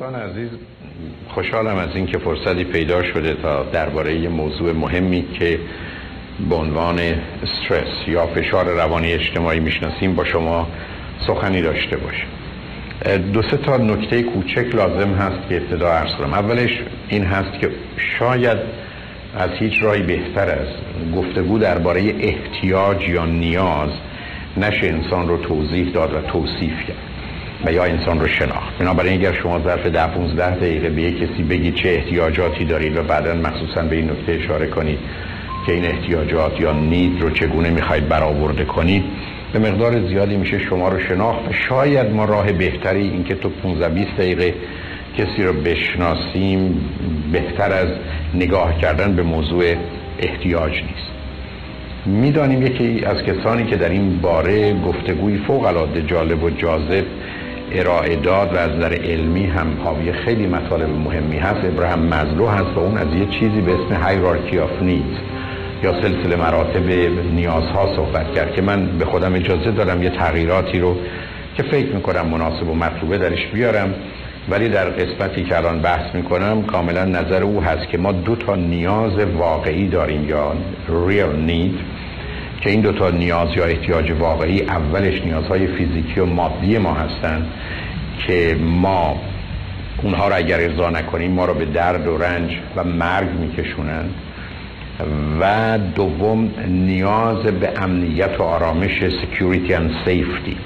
دوستان عزیز خوشحالم از اینکه فرصتی پیدا شده تا درباره یه موضوع مهمی که به عنوان استرس یا فشار روانی اجتماعی می‌شناسیم با شما سخنی داشته باشم دو سه تا نکته کوچک لازم هست که ابتدا عرض کنم. اولش این هست که شاید از هیچ رای بهتر از گفتگو درباره احتیاج یا نیاز نشه انسان رو توضیح داد و توصیف کرد. و یا انسان رو شناخت. بنابراین اگر شما ظرف ده 15 دقیقه به یک کسی بگید چه احتیاجاتی دارید و بعدا مخصوصا به این نکته اشاره کنید که این احتیاجات یا نید رو چگونه می‌خواید برآورده کنید به مقدار زیادی میشه شما رو شناخت و شاید ما راه بهتری اینکه تو 15 20 دقیقه کسی رو بشناسیم بهتر از نگاه کردن به موضوع احتیاج نیست. می‌دانیم یکی از کسانی که در این باره گفتگوی فوق العاده جالب و جاذب ارائه داد و از نظر علمی هم حاوی خیلی مطالب مهمی هست. ابراهیم مزلو هست و اون از یه چیزی به اسم هایرارکی آف نیدز یا سلسله مراتب نیازها صحبت کرد که من به خودم اجازه دارم یه تغییراتی رو که فکر می‌کنم مناسب و مطلوبه درش بیارم. ولی در قسمتی که الان بحث می‌کنم کاملا نظر او هست که ما دو تا نیاز واقعی داریم یا real need. که این دو تا نیاز یا احتیاج واقعی اولش نیازهای فیزیکی و مادی ما هستند که ما اونها را اگر ارضا نکنیم ما را به درد و رنج و مرگ میکشونن. و دوم نیاز به امنیت و آرامش security and safety.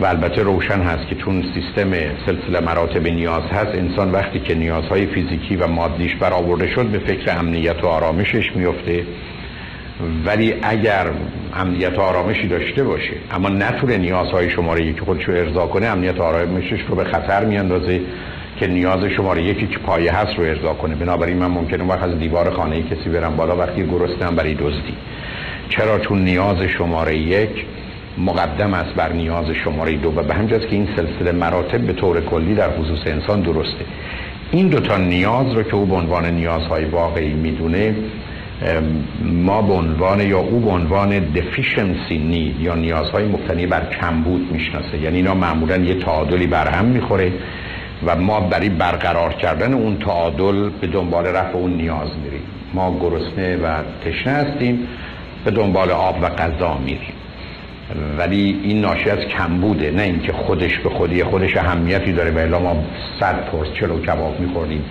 و البته روشن هست که چون سیستم سلسله مراتب نیاز هست انسان وقتی که نیازهای فیزیکی و مادیش برآورده شد به فکر امنیت و آرامشش میفته ولی اگر امنیت آرامشی داشته باشه اما نتونه نیازهای شماره یکی خودش رو ارضا کنه امنیت آرامشش رو به خطر میاندازه که نیاز شماره یکی که پایه هست رو ارضا کنه. بنابراین من ممکنه وقت از دیوار خانه کسی برم بالا وقتی گرسنم برای دزدی. چرا؟ چون نیاز شماره یک مقدم است بر نیاز شماره دو و به همجاست که این سلسله مراتب به طور کلی در خصوص انسان درسته. این دوتا نیاز رو که او به عنوان نیازهای واقعی می‌دونه ما به عنوان یا او به عنوان deficiency need یا نیازهای مبتنی بر کمبود می‌شناسه. یعنی اینا معمولا یه تعادلی بر هم می‌خوره و ما برای برقرار کردن اون تعادل به دنبال رفع اون نیاز میریم. ما گرسنه و تشنه هستیم به دنبال آب و غذا میریم. ولی این ناشی از کمبوده نه اینکه خودش به خودی خودش اهمیتی داره و ما صد پرس چلو کباب میخوردیم.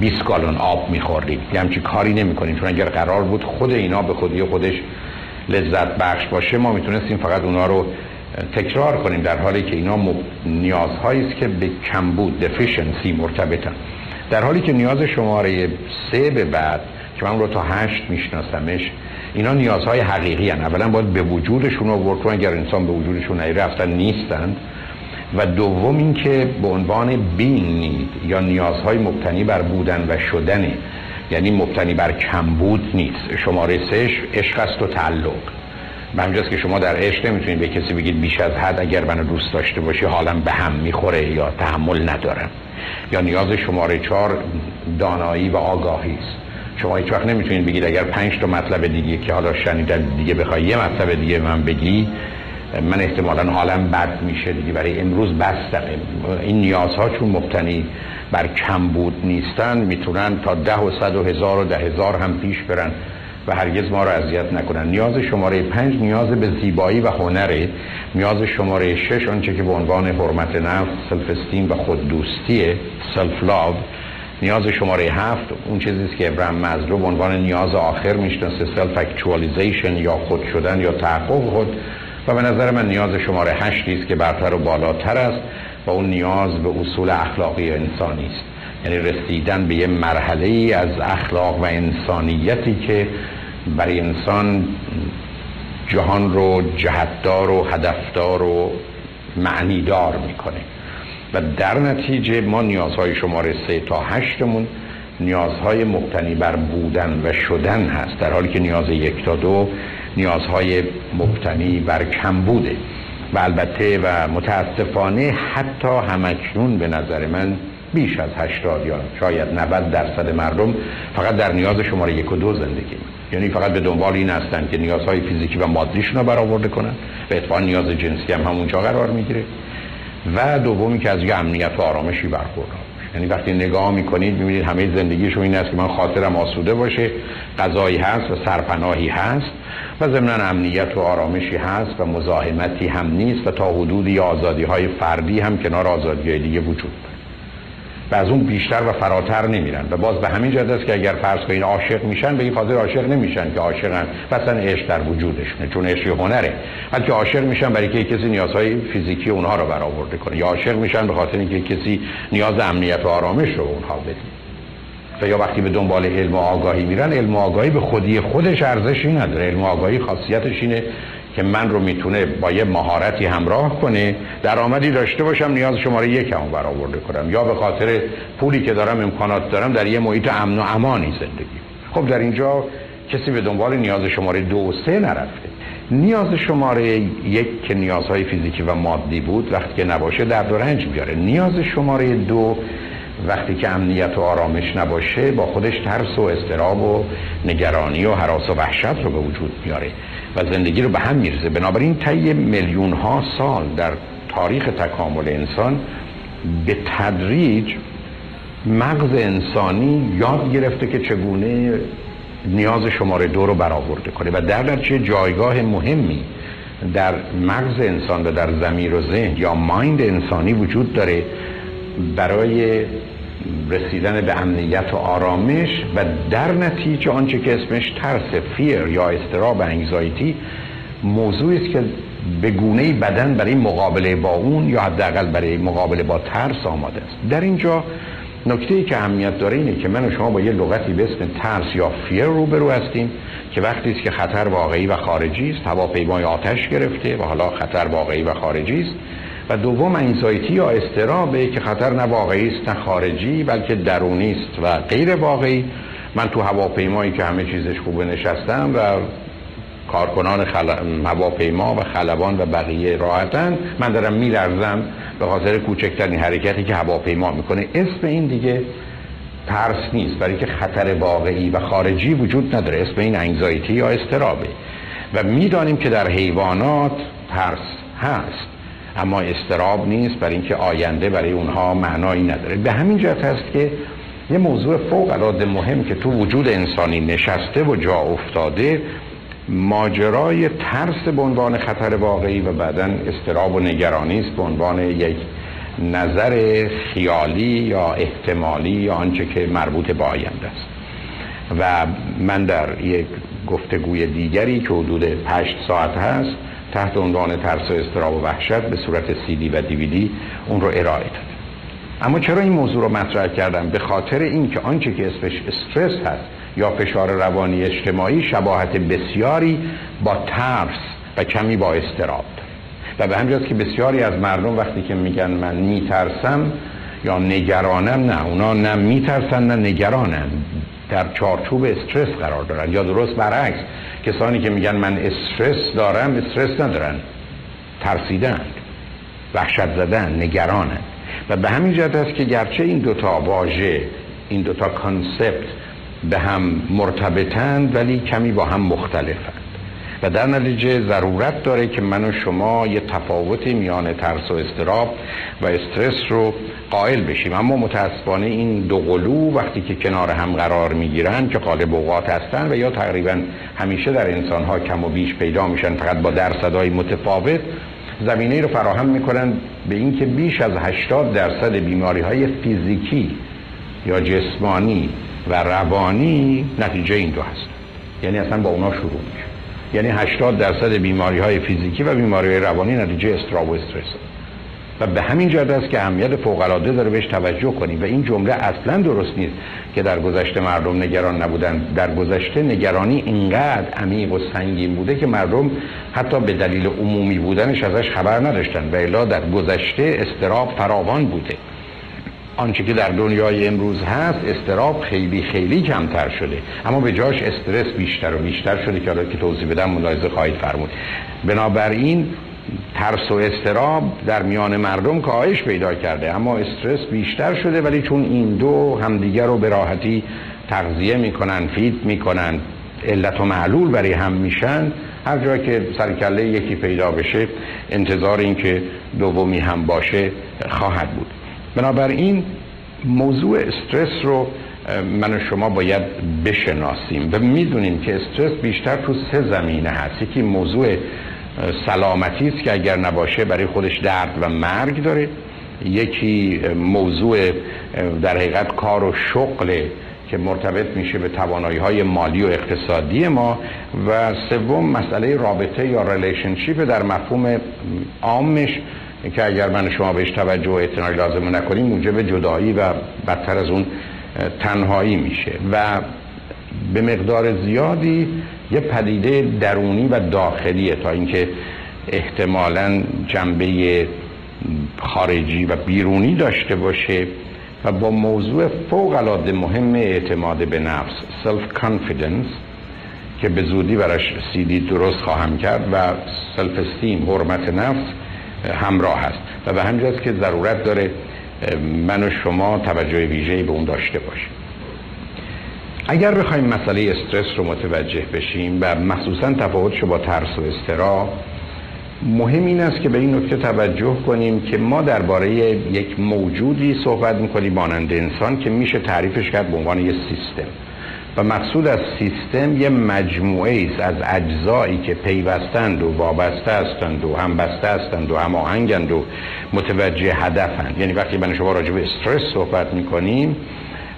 20 گالون آب میخوردیم یه همچی کاری نمی‌کنیم چون اگر قرار بود خود اینا به خودی خودش لذت بخش باشه ما می‌تونستیم فقط اونا رو تکرار کنیم. در حالی که اینا نیازهایی است که به کمبود دفیشنسی مرتبطن. در حالی که نیاز شماره سه به بعد که من رو تا هشت میشناسمش اینا نیازهای حقیقی هن. اولا باید به وجودشون رو اگر انسان به وجودشون رفتن نیستند. و دوم اینکه به عنوان بین نید یا نیازهای مبتنی بر بودن و شدنه یعنی مبتنی بر کمبود نیست. شماره سهش عشق است و تعلق. به همجاست که شما در عشق نمی‌تونید به کسی بگید بیش از حد اگر منو دوست داشته باشی حالم به هم می‌خوره یا تحمل ندارم. یا نیاز شماره چهار دانایی و آگاهی است. شما هیچ وقت نمی‌تونید بگید اگر پنج تا مطلب دیگه که حالا شنیدن دیگه بخوای یه مطلب دیگه من بگی من احتمالا حالم بد میشه دیگه برای امروز بستقه این نیازها چون مبتنی بر کم بود نیستن می‌تونن تا ده و صد و هزار و ده هزار هم پیش برن و هرگز ما رو اذیت نکنن. نیاز شماره پنج نیاز به زیبایی و هنره. نیاز شماره شش آنچه که به عنوان حرمت نفس self-esteem و خود دوستیه self-love نیاز شماره هفت اون چیزی که آبراهام مزلو به عنوان نیاز آخر می‌شناسه self-actualization یا خود شدن یا تحقق خود. و به نظر من نیاز شماره هشتی است که برتر و بالاتر است و اون نیاز به اصول اخلاقی انسانی است. یعنی رسیدن به یه مرحله ای از اخلاق و انسانیتی که برای انسان جهان رو جهتدار و هدفدار و معنیدار می‌کنه. و در نتیجه ما نیازهای شماره سه تا هشتمون نیازهای مبتنی بر بودن و شدن هست. در حالی که نیاز یک تا دو نیازهای مبتنی بر کم بوده. و البته و متاسفانه حتی همکنون به نظر من بیش از 80 یا شاید 90 درصد مردم فقط در نیاز شماره یک و دو زندگی یعنی فقط به دنبال این هستند که نیازهای فیزیکی و مادیشون رو برآورده کنن و اتفاقا نیاز جنسی هم همونجا قرار می‌گیره. و دومی که از یه امنیت و آرامشی برخوردار. یعنی وقتی نگاه می‌کنید می‌بینید همه زندگیشون این است که من خاطرم آسوده باشه غذایی هست و سرپناهی هست و ضمن امنیت و آرامشی هست و مزاحمتی هم نیست و تا حدودی آزادی های فردی هم کنار آزادی های دیگه وجود داره. و از اون بیشتر و فراتر نمیرن و باز به همین جهت است که اگر فرض کنید عاشق میشن به این خاطر عاشق نمیشن که عاشقن. مثلا عشق در وجودشونه چون عشق هنره. بلکه عاشق میشن برای که کسی نیازهای فیزیکی اونها رو برآورده کنه. یا عاشق میشن به خاطر اینکه کسی نیاز امنیت و آرامش رو اونها بده و یا وقتی به دنبال علم و آگاهی میرن علم و آگاهی به خودی خودش ارزشی نداره. علم و آگاهی خاصیتش اینه که من رو می‌تونه با یه مهارتی همراه کنه درآمدی داشته باشم نیاز شماره یک هم برآورده کنم. یا به خاطر پولی که دارم امکانات دارم در یه محیط امن و امانی زندگی. خب در اینجا کسی به دنبال نیاز شماره دو و سه نرفته. نیاز شماره یک که نیازهای فیزیکی و مادی بود وقتی که نباشه درد و رنج میاره. نیاز شماره دو وقتی که امنیت و آرامش نباشه با خودش ترس و استراب و نگرانی و حراس و وحشت رو به وجود میاره. و زندگی رو به هم میرزه بنابراین طی میلیون ها سال در تاریخ تکامل انسان به تدریج مغز انسانی یاد گرفته که چگونه نیاز شماره دو رو برآورده کنه و در درچه جایگاه مهمی در مغز انسان و در زمیر و ذهن یا مایند انسانی وجود داره برای رسیدن به امنیت و آرامش و در نتیجه آنچه که اسمش ترس fear یا اضطراب anxiety موضوعی است که به گونه بدن برای مقابله با اون یا حداقل برای مقابله با ترس آماده است. در اینجا نکته ای که اهمیت داره اینه که من و شما با یه لغتی به اسم ترس یا fear روبرو هستیم که وقتی است که خطر واقعی و خارجی است هواپیمای آتش گرفته و حالا خطر واقعی و خارجی است. و دوم anxiety یا اضطرابه که خطر نه واقعی است نه خارجی بلکه درونی است و غیر واقعی. من تو هواپیمایی که همه چیزش خوبه نشستم و کارکنان خل... هواپیما و خلبان و بقیه راحتن. من دارم میلرزم به خاطر کوچکترین حرکتی که هواپیما می‌کنه. اسم این دیگه ترس نیست برای که خطر واقعی و خارجی وجود نداره. اسم این انگزایتی یا استرابه و می‌دانیم که در حیوانات ترس هست. اما استراب نیست برای اینکه آینده برای اونها معنایی نداره. به همین جهت هست که یه موضوع فوق العاده مهم که تو وجود انسانی نشسته و جا افتاده ماجرای ترس به عنوان خطر واقعی و بعدا استراب و نگرانی است به عنوان یک نظر خیالی یا احتمالی یا آنچه که مربوط به آینده است. و من در یک گفتگوی دیگری که حدود پشت ساعت هست تحت عنوان ترس و استراب و وحشت به صورت سی دی و دیویدی اون رو ارائه داد. اما چرا این موضوع رو مطرح کردم؟ به خاطر اینکه آنچه که اسمش استرس هست یا فشار روانی اجتماعی شباهت بسیاری با ترس و کمی با استراب و به همجاست که بسیاری از مردم وقتی که میگن من میترسم یا نگرانم نه اونا نه میترسن نه نگرانن. در چارچوب استرس قرار دارن. یا درست برعکس کسانی که میگن من استرس دارم استرس ندارن. ترسیدن وحشت زدن نگرانن و به همین جهت است که گرچه این دوتا واژه این دوتا کانسپت به هم مرتبطند ولی کمی با هم مختلفند. و در نتیجه ضرورت داره که من و شما یه تفاوتی میان ترس و استراب و استرس رو قائل بشیم. اما متاسفانه این دو قلو وقتی که کنار هم قرار می‌گیرن که قالب اوقات هستن و یا تقریبا همیشه در انسان ها کم و بیش پیدا میشن فقط با درصدهای متفاوت زمینه رو فراهم می‌کنن به اینکه بیش از 80 درصد بیماری های فیزیکی یا جسمانی و روانی نتیجه این دو هست یعنی اصلا با اونا شروع میشه یعنی 80 درصد بیماری های فیزیکی و بیماری های روانی نتیجه استراب و استرس. و به همین جهت است که اهمیت فوق العاده داره بهش توجه کنیم. و این جمله اصلا درست نیست که در گذشته مردم نگران نبودن. در گذشته نگرانی اینقدر عمیق و سنگین بوده که مردم حتی به دلیل عمومی بودنش ازش خبر نداشتن. و الا در گذشته استراب فراوان بوده. آنچه که در دنیای امروز هست استراب خیلی خیلی کمتر شده. اما به جاش استرس بیشتر و بیشتر شده که حالا که توضیح بدم ملاحظه خواهید فرمود. بنابراین ترس و استراب در میان مردم کاهش پیدا کرده. اما استرس بیشتر شده ولی چون این دو همدیگر رو به راحتی تغذیه می‌کنن فید می‌کنن علت و معلول برای هم میشن هر جا که سرکله یکی پیدا بشه انتظار این که دومی هم باشه خواهد بود. بنابراین موضوع استرس رو من و شما باید بشناسیم و می‌دونیم که استرس بیشتر تو سه زمینه هست. یکی موضوع سلامتی است که اگر نباشه برای خودش درد و مرگ داره. یکی موضوع در حقیقت کار و شغل که مرتبط میشه به توانایی های مالی و اقتصادی ما. و سوم مسئله رابطه یا relationship در مفهوم عامش. که اگر من شما بهش توجه و اعتنایی لازم نکنیم موجب جدایی و بدتر از اون تنهایی میشه. و به مقدار زیادی یه پدیده درونی و داخلیه تا اینکه احتمالا جنبه خارجی و بیرونی داشته باشه و با موضوع فوق العاده مهم اعتماد به نفس self-confidence که به زودی براش سیدی درست خواهم کرد و self-esteem حرمت نفس همراه هست و به همین جهته که ضرورت داره من و شما توجه ویژه‌ای به اون داشته باشیم. اگر بخوایم مسئله استرس رو متوجه بشیم و مخصوصا تفاوتش با ترس و اضطرا مهم این است که به این نکته توجه کنیم که ما درباره یک موجودی صحبت می‌کنیم مانند انسان که میشه تعریفش کرد به عنوان یک سیستم. و مقصود از سیستم یه مجموعه است از اجزایی که پیوستند و وابسته هستند و هم بسته هستند و هم آهنگند و متوجه هدفند. یعنی وقتی من شما راجع به استرس صحبت می‌کنیم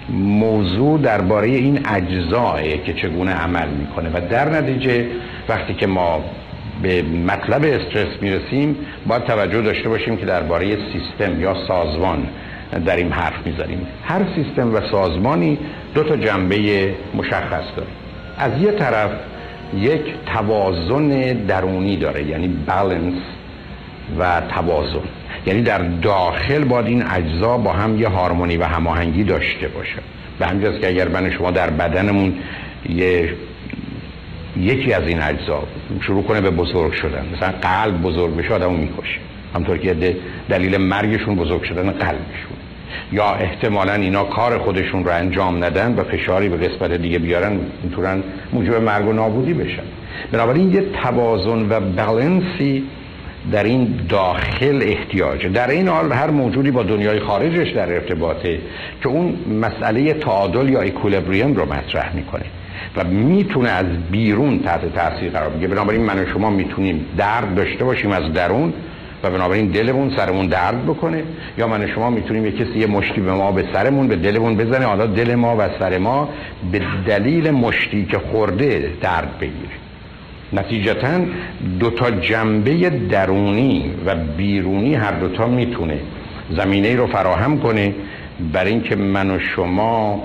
موضوع درباره این اجزاه که چگونه عمل می‌کنه. و در نتیجه وقتی که ما به مطلب استرس می‌رسیم باید توجه داشته باشیم که درباره سیستم یا سازمان این حرف می‌زنیم. هر سیستم و سازمانی دو تا جنبه مشخص داره. از یه طرف یک توازن درونی داره یعنی بالانس و توازن. یعنی در داخل باید این اجزا با هم یه هارمونی و هماهنگی داشته باشه. به همجاست که اگر من شما در بدنمون یه یکی از این اجزا شروع کنه به بزرگ شدن مثلا قلب بزرگ بشه آدمو می‌کشه. همطور که دلیل مرگشون بزرگ شدن قلبشون. یا احتمالا اینا کار خودشون رو انجام ندن و فشاری به قسمت دیگه بیارن اینطورن موجب مرگ و نابودی بشن. بنابراین یه توازن و بالانسی در این داخل احتیاجه در این حال هر موجودی با دنیای خارجش در ارتباطه که اون مسئله تعادل یا اکولبریم رو مطرح می‌کنه و می‌تونه از بیرون تحت تاثیر قرار بگیره. بنابراین من و شما می‌تونیم درد داشته باشیم از درون و بنابراین دلمون سرمون درد بکنه. یا من شما می‌تونیم یه کسی یه مشتی به ما به سرمون به دلمون بزنه حالا دل ما و سر ما به دلیل مشتی که خورده درد بگیره. نتیجتا دو تا جنبه درونی و بیرونی هر دوتا می‌تونه زمینه رو فراهم کنه برای اینکه من و شما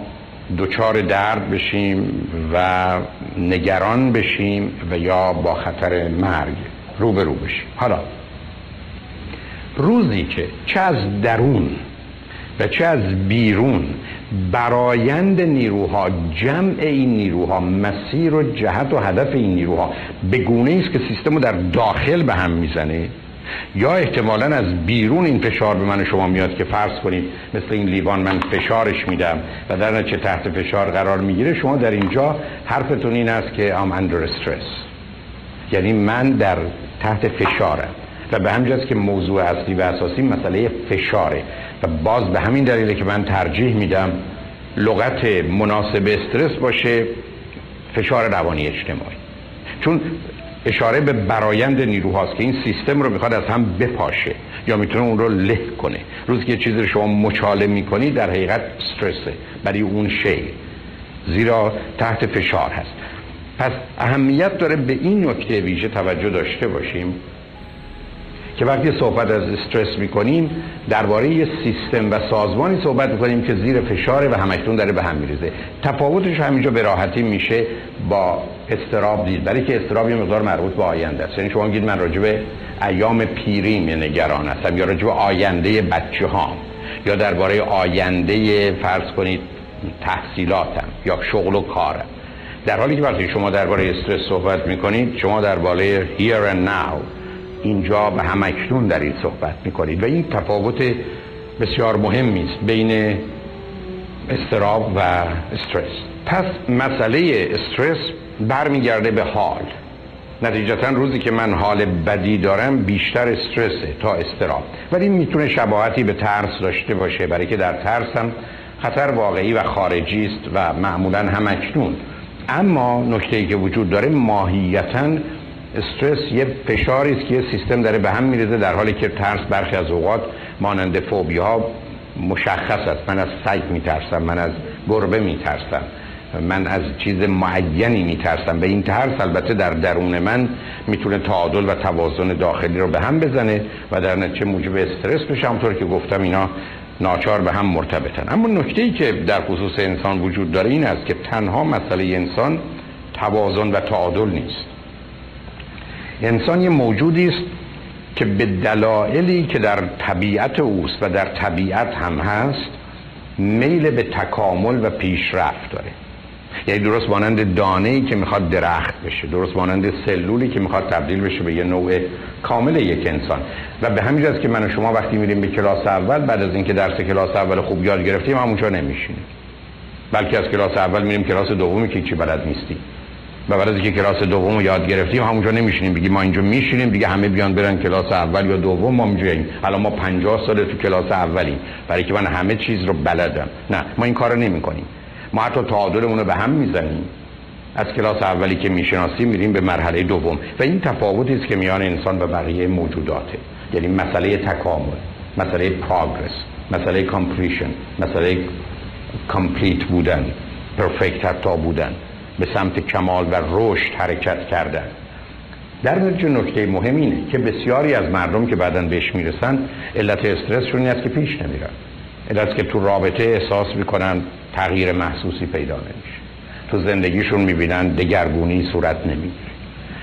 دچار درد بشیم و نگران بشیم و یا با خطر مرگ روبرو بشیم. حالا روزی که چه از درون و چه از بیرون برایند نیروها جمع این نیروها مسیر و جهت و هدف این نیروها به گونه است که سیستم رو در داخل به هم می‌زنه. یا احتمالا از بیرون این فشار به من شما میاد که فرض کنید مثل این لیوان من فشارش میدم و در نتیجه تحت فشار قرار می‌گیره شما در اینجا حرفتون این است که I'm under stress. یعنی من در تحت فشارم. و به همین که موضوع اصلی و اساسی مسئله فشاره. و باز به همین دلیله که من ترجیح میدم لغت مناسب استرس باشه فشار روانی اجتماعی. چون اشاره به برایند نیروهاست که این سیستم رو می‌خواد از هم بپاشه یا می‌تونه اون رو له کنه. روزی که چیزی رو شما مچاله می‌کنی در حقیقت استرسه برای اون شی. زیرا تحت فشار هست. پس اهمیت داره به این نکته ویژه توجه داشته باشیم. که وقتی صحبت از استرس می‌کنیم درباره یه سیستم و سازمانی صحبت می‌کنیم که زیر فشاره و همکنون داره به هم میریزه. تفاوتش همینجا به راحتی میشه با استراب دید. برای که استراب یه مقدار مربوط به آینده است. یعنی شما میگید من راجع به ایام پیریم نگران هستم یا راجع به آینده بچه هام یا درباره آینده فرض کنید تحصیلاتم یا شغل و کارم. در حالی که وقتی شما درباره استرس صحبت می‌کنید شما درباره here and now اینجا به همکنون در این صحبت می‌کنید و این تفاوت بسیار مهمی است بین استراب و استرس. پس مسئله استرس برمیگرده به حال. نتیجتا روزی که من حال بدی دارم بیشتر استرسه تا استراب. ولی می‌تونه شباهتی به ترس داشته باشه. برای که در ترس هم خطر واقعی و خارجی است و معمولا هم اکنون. اما نکته که وجود داره ماهیتا استرس یه فشاری است که یه سیستم داره به هم میرزه در حالی که ترس برخی از اوقات مانند فوبیا مشخص است. من از سگ میترسم من از گربه میترسم من از چیز معینی میترسم. به این ترس البته در درون من می‌تونه تعادل و توازن داخلی رو به هم بزنه و در نتیجه موجب استرس بشه. همطور که گفتم اینا ناچار به هم مرتبطن. اما نکته ای که در خصوص انسان وجود داره این است که تنها مسئله انسان توازن و تعادل نیست. انسان یه موجودی است که به دلایلی که در طبیعت اوست و در طبیعت هم هست میل به تکامل و پیشرفت داره. یعنی درست مانند دانه ای که می‌خواد درخت بشه درست مانند سلولی که می‌خواد تبدیل بشه به یه نوع کامل یک انسان. و به همین که من و شما وقتی میریم به کلاس اول بعد از اینکه درس کلاس اول خوب یاد گرفتیم همونجا نمیشینیم. بلکه از کلاس اول میریم کلاس دومی که چی بلد نیستیم. و بعد از اینکه کلاس دوم رو یاد گرفتیم همونجا نمیشینیم. بگیم ما اینجا میشینیم دیگه همه بیان برن کلاس اول یا دوم ما اینجاییم الان ما 50 سال تو کلاس اولیم. برای که من همه چیز رو بلدم. نه ما این کارو نمی‌کنیم. ما حتی تعادلمون رو به هم می‌زنیم. از کلاس اولی که می‌شناسیم میریم به مرحله دوم. و این تفاوتی است که میان انسان و بقیه موجوداته. یعنی مسئله تکامل مسئله progress مسئله completion مسئله complete بودن perfect حتی بودن. به سمت کمال و رشد حرکت کردن. در نتیجه نکته مهم اینه که بسیاری از مردم که بعدا بهش می‌رسن علت استرسشون است که پیش نمیرن. علت که تو رابطه احساس می‌کنن تغییر محسوسی پیدا نمیشه. تو زندگیشون می‌بینن دگرگونی صورت نمی‌گیره.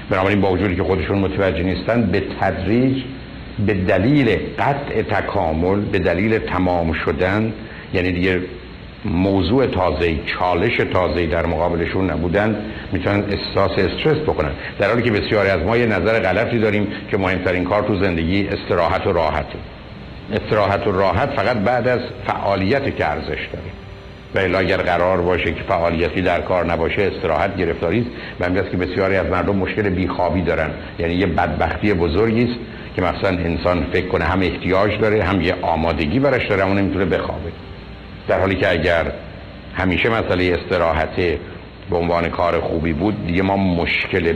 بنابراین با وجودی که خودشون متوجه نیستن به تدریج به دلیل قطع تکامل به دلیل تمام شدن یعنی دیگه موضوع تازه چالش تازه در مقابلشون نبودن می‌تونن احساس استرس بکنن. در حالی که بسیاری از ما یه نظر غلطی داریم که مهمترین کار تو زندگی استراحت و راحته. استراحت و راحت فقط بعد از فعالیت که ارزش داره. و اگر قرار باشه که فعالیتی در کار نباشه استراحت گرفتاری است. و همین که بسیاری از مردم مشکل بیخوابی دارن. یعنی یه بدبختی بزرگی است که مثلا انسان فکر کنه هم احتیاج داره هم یه آمادگی برش داره اما نمی‌تونه بخوابه. در حالی که اگر همیشه مسئله استراحت به عنوان کار خوبی بود دیگه ما مشکل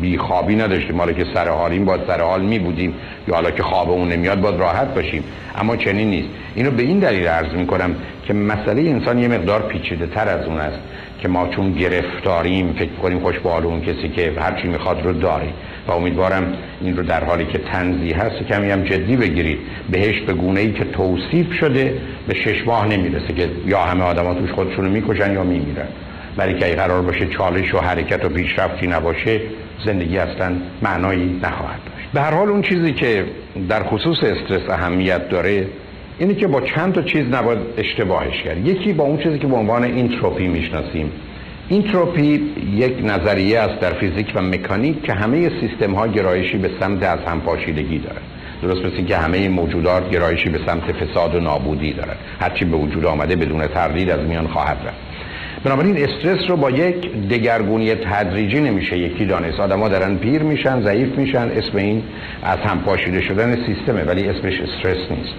بیخوابی نداشتیم. حالا که سر حالیم باید سر حال می بودیم. یا حالا که خوابمون نمیاد باید راحت باشیم. اما چنین نیست. اینو به این دلیل عرض می کنم که مسئله انسان یه مقدار پیچیده تر از اون است. که ما چون گرفتاریم فکر کنیم خوش اون کسی که هرچی می‌خواد رو داره. و امیدوارم این رو در حالی که تنزیه هست کمی هم جدی بگیرید. بهش به گونه ای که توصیف شده به شش ماه نمی‌رسه که یا همه آدم توش خودشونو می‌کشن یا میمیرن برای که قرار باشه چالش و حرکت و پیشرفتی نباشه زندگی اصلا معنایی نخواهد داشت. به هر حال اون چیزی که در خصوص استرس اهمیت داره اینه که با چند تا چیز نباید اشتباهش کرد. یکی با اون چیزی که به عنوان اینتروپی می‌شناسیم. اینتروپی یک نظریه است در فیزیک و مکانیک که همه سیستم ها گرایشی به سمت از هم‌پاشیدگی دارند. درست مثل که همه موجودات گرایشی به سمت فساد و نابودی دارند. هرچی به وجود آمده بدون تردید از میان خواهد رفت. بنابراین استرس رو با یک دگرگونی تدریجی نمیشه. یکی دانست آدما دارن پیر میشن ضعیف میشن اسم این از هم پاشیده شدن سیستمه ولی اسمش استرس نیست.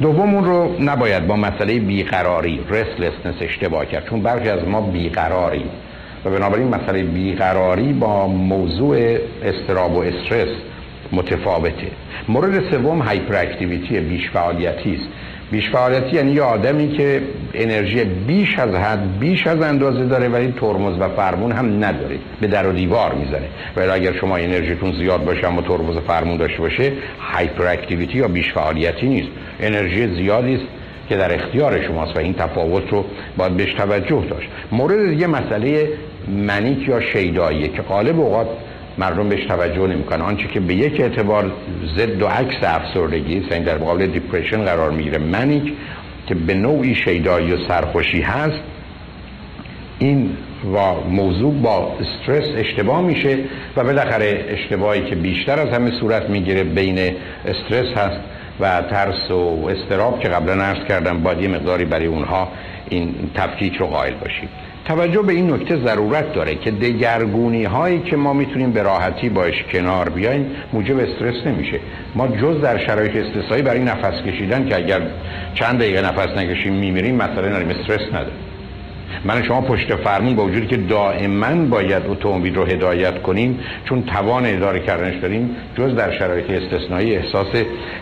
دوم اون رو نباید با مسئله بیقراری restlessness اشتباه کرد چون برخی از ما بیقراریم. و بنابراین مسئله بیقراری با موضوع اضطراب و استرس متفاوته. مورد سوم hyperactivity بیش فعالیتی است. بیش فعالیتی یعنی یه آدمی که انرژی بیش از حد بیش از اندازه داره ولی ترمز و فرمون هم نداره. به در و دیوار می‌زنه. ولی اگر شما انرژیتون زیاد باشه اما ترمز و فرمون داشته باشه hyperactivity یا بیش فعالیتی نیست. انرژی زیادی است که در اختیار شماست و این تفاوت رو باید بهش توجه داشت. مورد دیگه مسئله منیک یا شیداییه که غالب اوقات مردم بهش توجه نمی‌کنن. آنچه که به یک اعتبار ضد و عکس افسردگی است یعنی در مقابل دیپرشن قرار می‌گیره. منیک که به نوعی شیدایی و سرخوشی هست این و موضوع با استرس اشتباه میشه و بالاخره اشتباهی که بیشتر از همه صورت می‌گیره بین استرس هست و ترس و استراب که قبلا عرض کردم باید یه مقداری برای اونها این تفکیک رو قائل باشیم. توجه به این نکته ضرورت داره که دگرگونی هایی که ما می‌تونیم به راحتی باش کنار بیایم موجب استرس نمیشه. ما جز در شرایط استثنایی برای نفس کشیدن که اگر چند دقیقه نفس نکشیم میمیریم مثلا نریم استرس نداره من شما پشت فرمون با وجودی که دائما باید اتومبیل رو هدایت کنیم چون توان اداره کردنش داریم جز در شرایط استثنایی احساس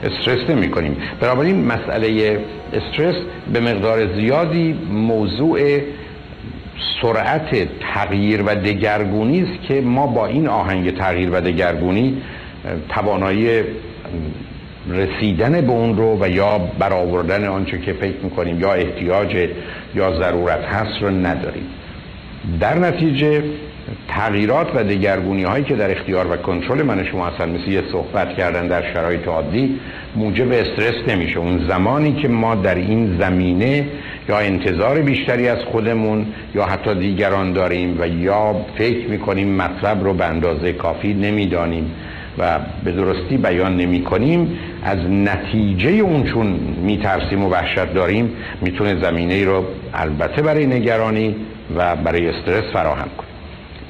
استرس نمی کنیم بنابراین مسئله استرس به مقدار زیادی موضوع سرعت تغییر و دگرگونی است که ما با این آهنگ تغییر و دگرگونی توانایی رسیدن به اون رو و یا برآوردن آنچه که فکر می‌کنیم یا احتیاج یا ضرورت هست رو نداریم. در نتیجه تغییرات و دگرگونی هایی که در اختیار و کنترل من شما هستن مثل یه صحبت کردن در شرایط عادی موجب استرس نمیشه. اون زمانی که ما در این زمینه یا انتظار بیشتری از خودمون یا حتی دیگران داریم و یا فکر می‌کنیم مطلب رو به اندازه کافی نمی‌دانیم و به درستی بیان نمی کنیم. از نتیجه اون چون میترسیم و وحشت داریم می‌تونه زمینه ای رو البته برای نگرانی و برای استرس فراهم کنیم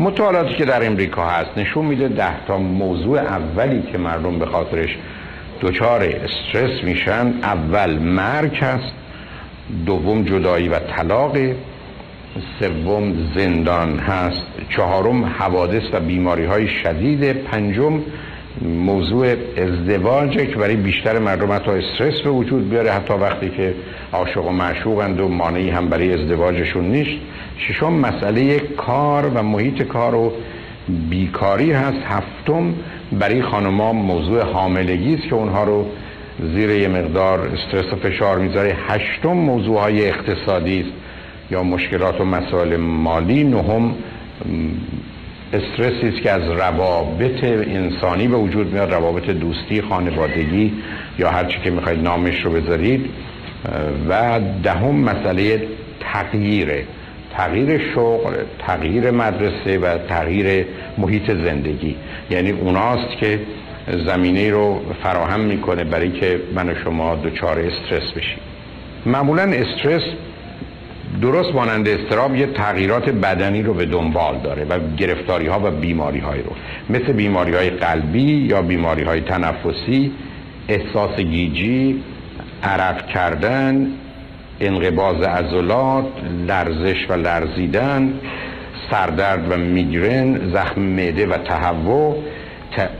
مطالعاتی که در امریکا هست نشون میده ده تا موضوع اولی که مردم به خاطرش دچار استرس میشن. اول مرگ هست دوم جدایی و طلاق سوم زندان هست چهارم حوادث و بیماری های شدید پنجم موضوع ازدواجه که برای بیشتر مردم حتی استرس به وجود بیاره حتی وقتی که عاشق و معشوقند و مانعی هم برای ازدواجشون نیست. ششم مسئله کار و محیط کار و بیکاری هست. هفتم برای خانما موضوع حاملگی است که اونها رو زیر یه مقدار استرس و فشار می‌ذاره. هشتم موضوع های اقتصادی است. یا مشکلات و مسائل مالی. نهم استرسی است که از روابط انسانی به وجود میاد روابط دوستی خانوادگی یا هر چی که می‌خواید نامش رو بذارید. و دهم مسئله تغییره تغییر شغل تغییر مدرسه و تغییر محیط زندگی. یعنی اوناست که زمینه رو فراهم می‌کنه برای که من و شما دچار استرس بشیم. معمولا استرس درست مانند استراب یه تغییرات بدنی رو به دنبال داره و گرفتاری ها و بیماری های رو. مثل بیماری های قلبی یا بیماری های تنفسی احساس گیجی عرق کردن انقباز عضلات لرزش و لرزیدن سردرد و میگرن زخم معده و تهوع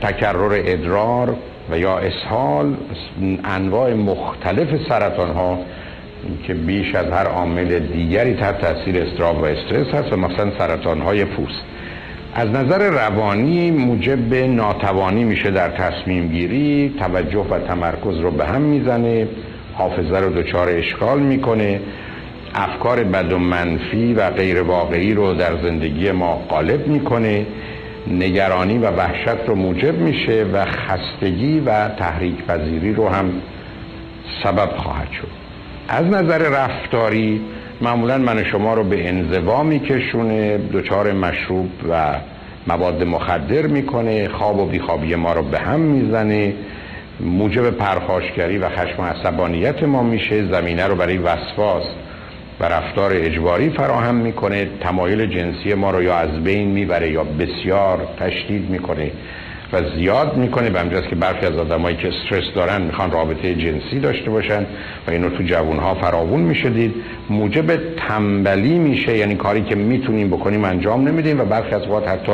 تکرر ادرار و یا اسهال انواع مختلف سرطان ها که بیش از هر عامل دیگری تحت تاثیر استراب و استرس هست و مثلا سرطان های پوست. از نظر روانی موجب ناتوانی میشه در تصمیم گیری توجه و تمرکز رو به هم می‌زنه حافظه رو دچار اشکال می‌کنه افکار بد و منفی و غیر واقعی رو در زندگی ما غالب می‌کنه نگرانی و وحشت رو موجب میشه و خستگی و تحریک پذیری رو هم سبب خواهد شد. از نظر رفتاری معمولا من شما رو به انزوا میکشونه دچار مشروب و مواد مخدر می‌کنه خواب و بیخوابی ما رو به هم می‌زنه موجب پرخاشگری و خشم و عصبانیت ما میشه زمینه رو برای وسواس و رفتار اجباری فراهم می‌کنه تمایل جنسی ما رو یا از بین می‌بره یا بسیار تشدید می‌کنه. و زیاد می‌کنه. به همجاست که برخی از آدمایی که استرس دارن می‌خوان رابطه جنسی داشته باشن و اینو تو جوانها فراوون می‌شدید. موجب تنبلی میشه یعنی کاری که می‌تونیم بکنیم انجام نمیدیم و برخی از وقت حتی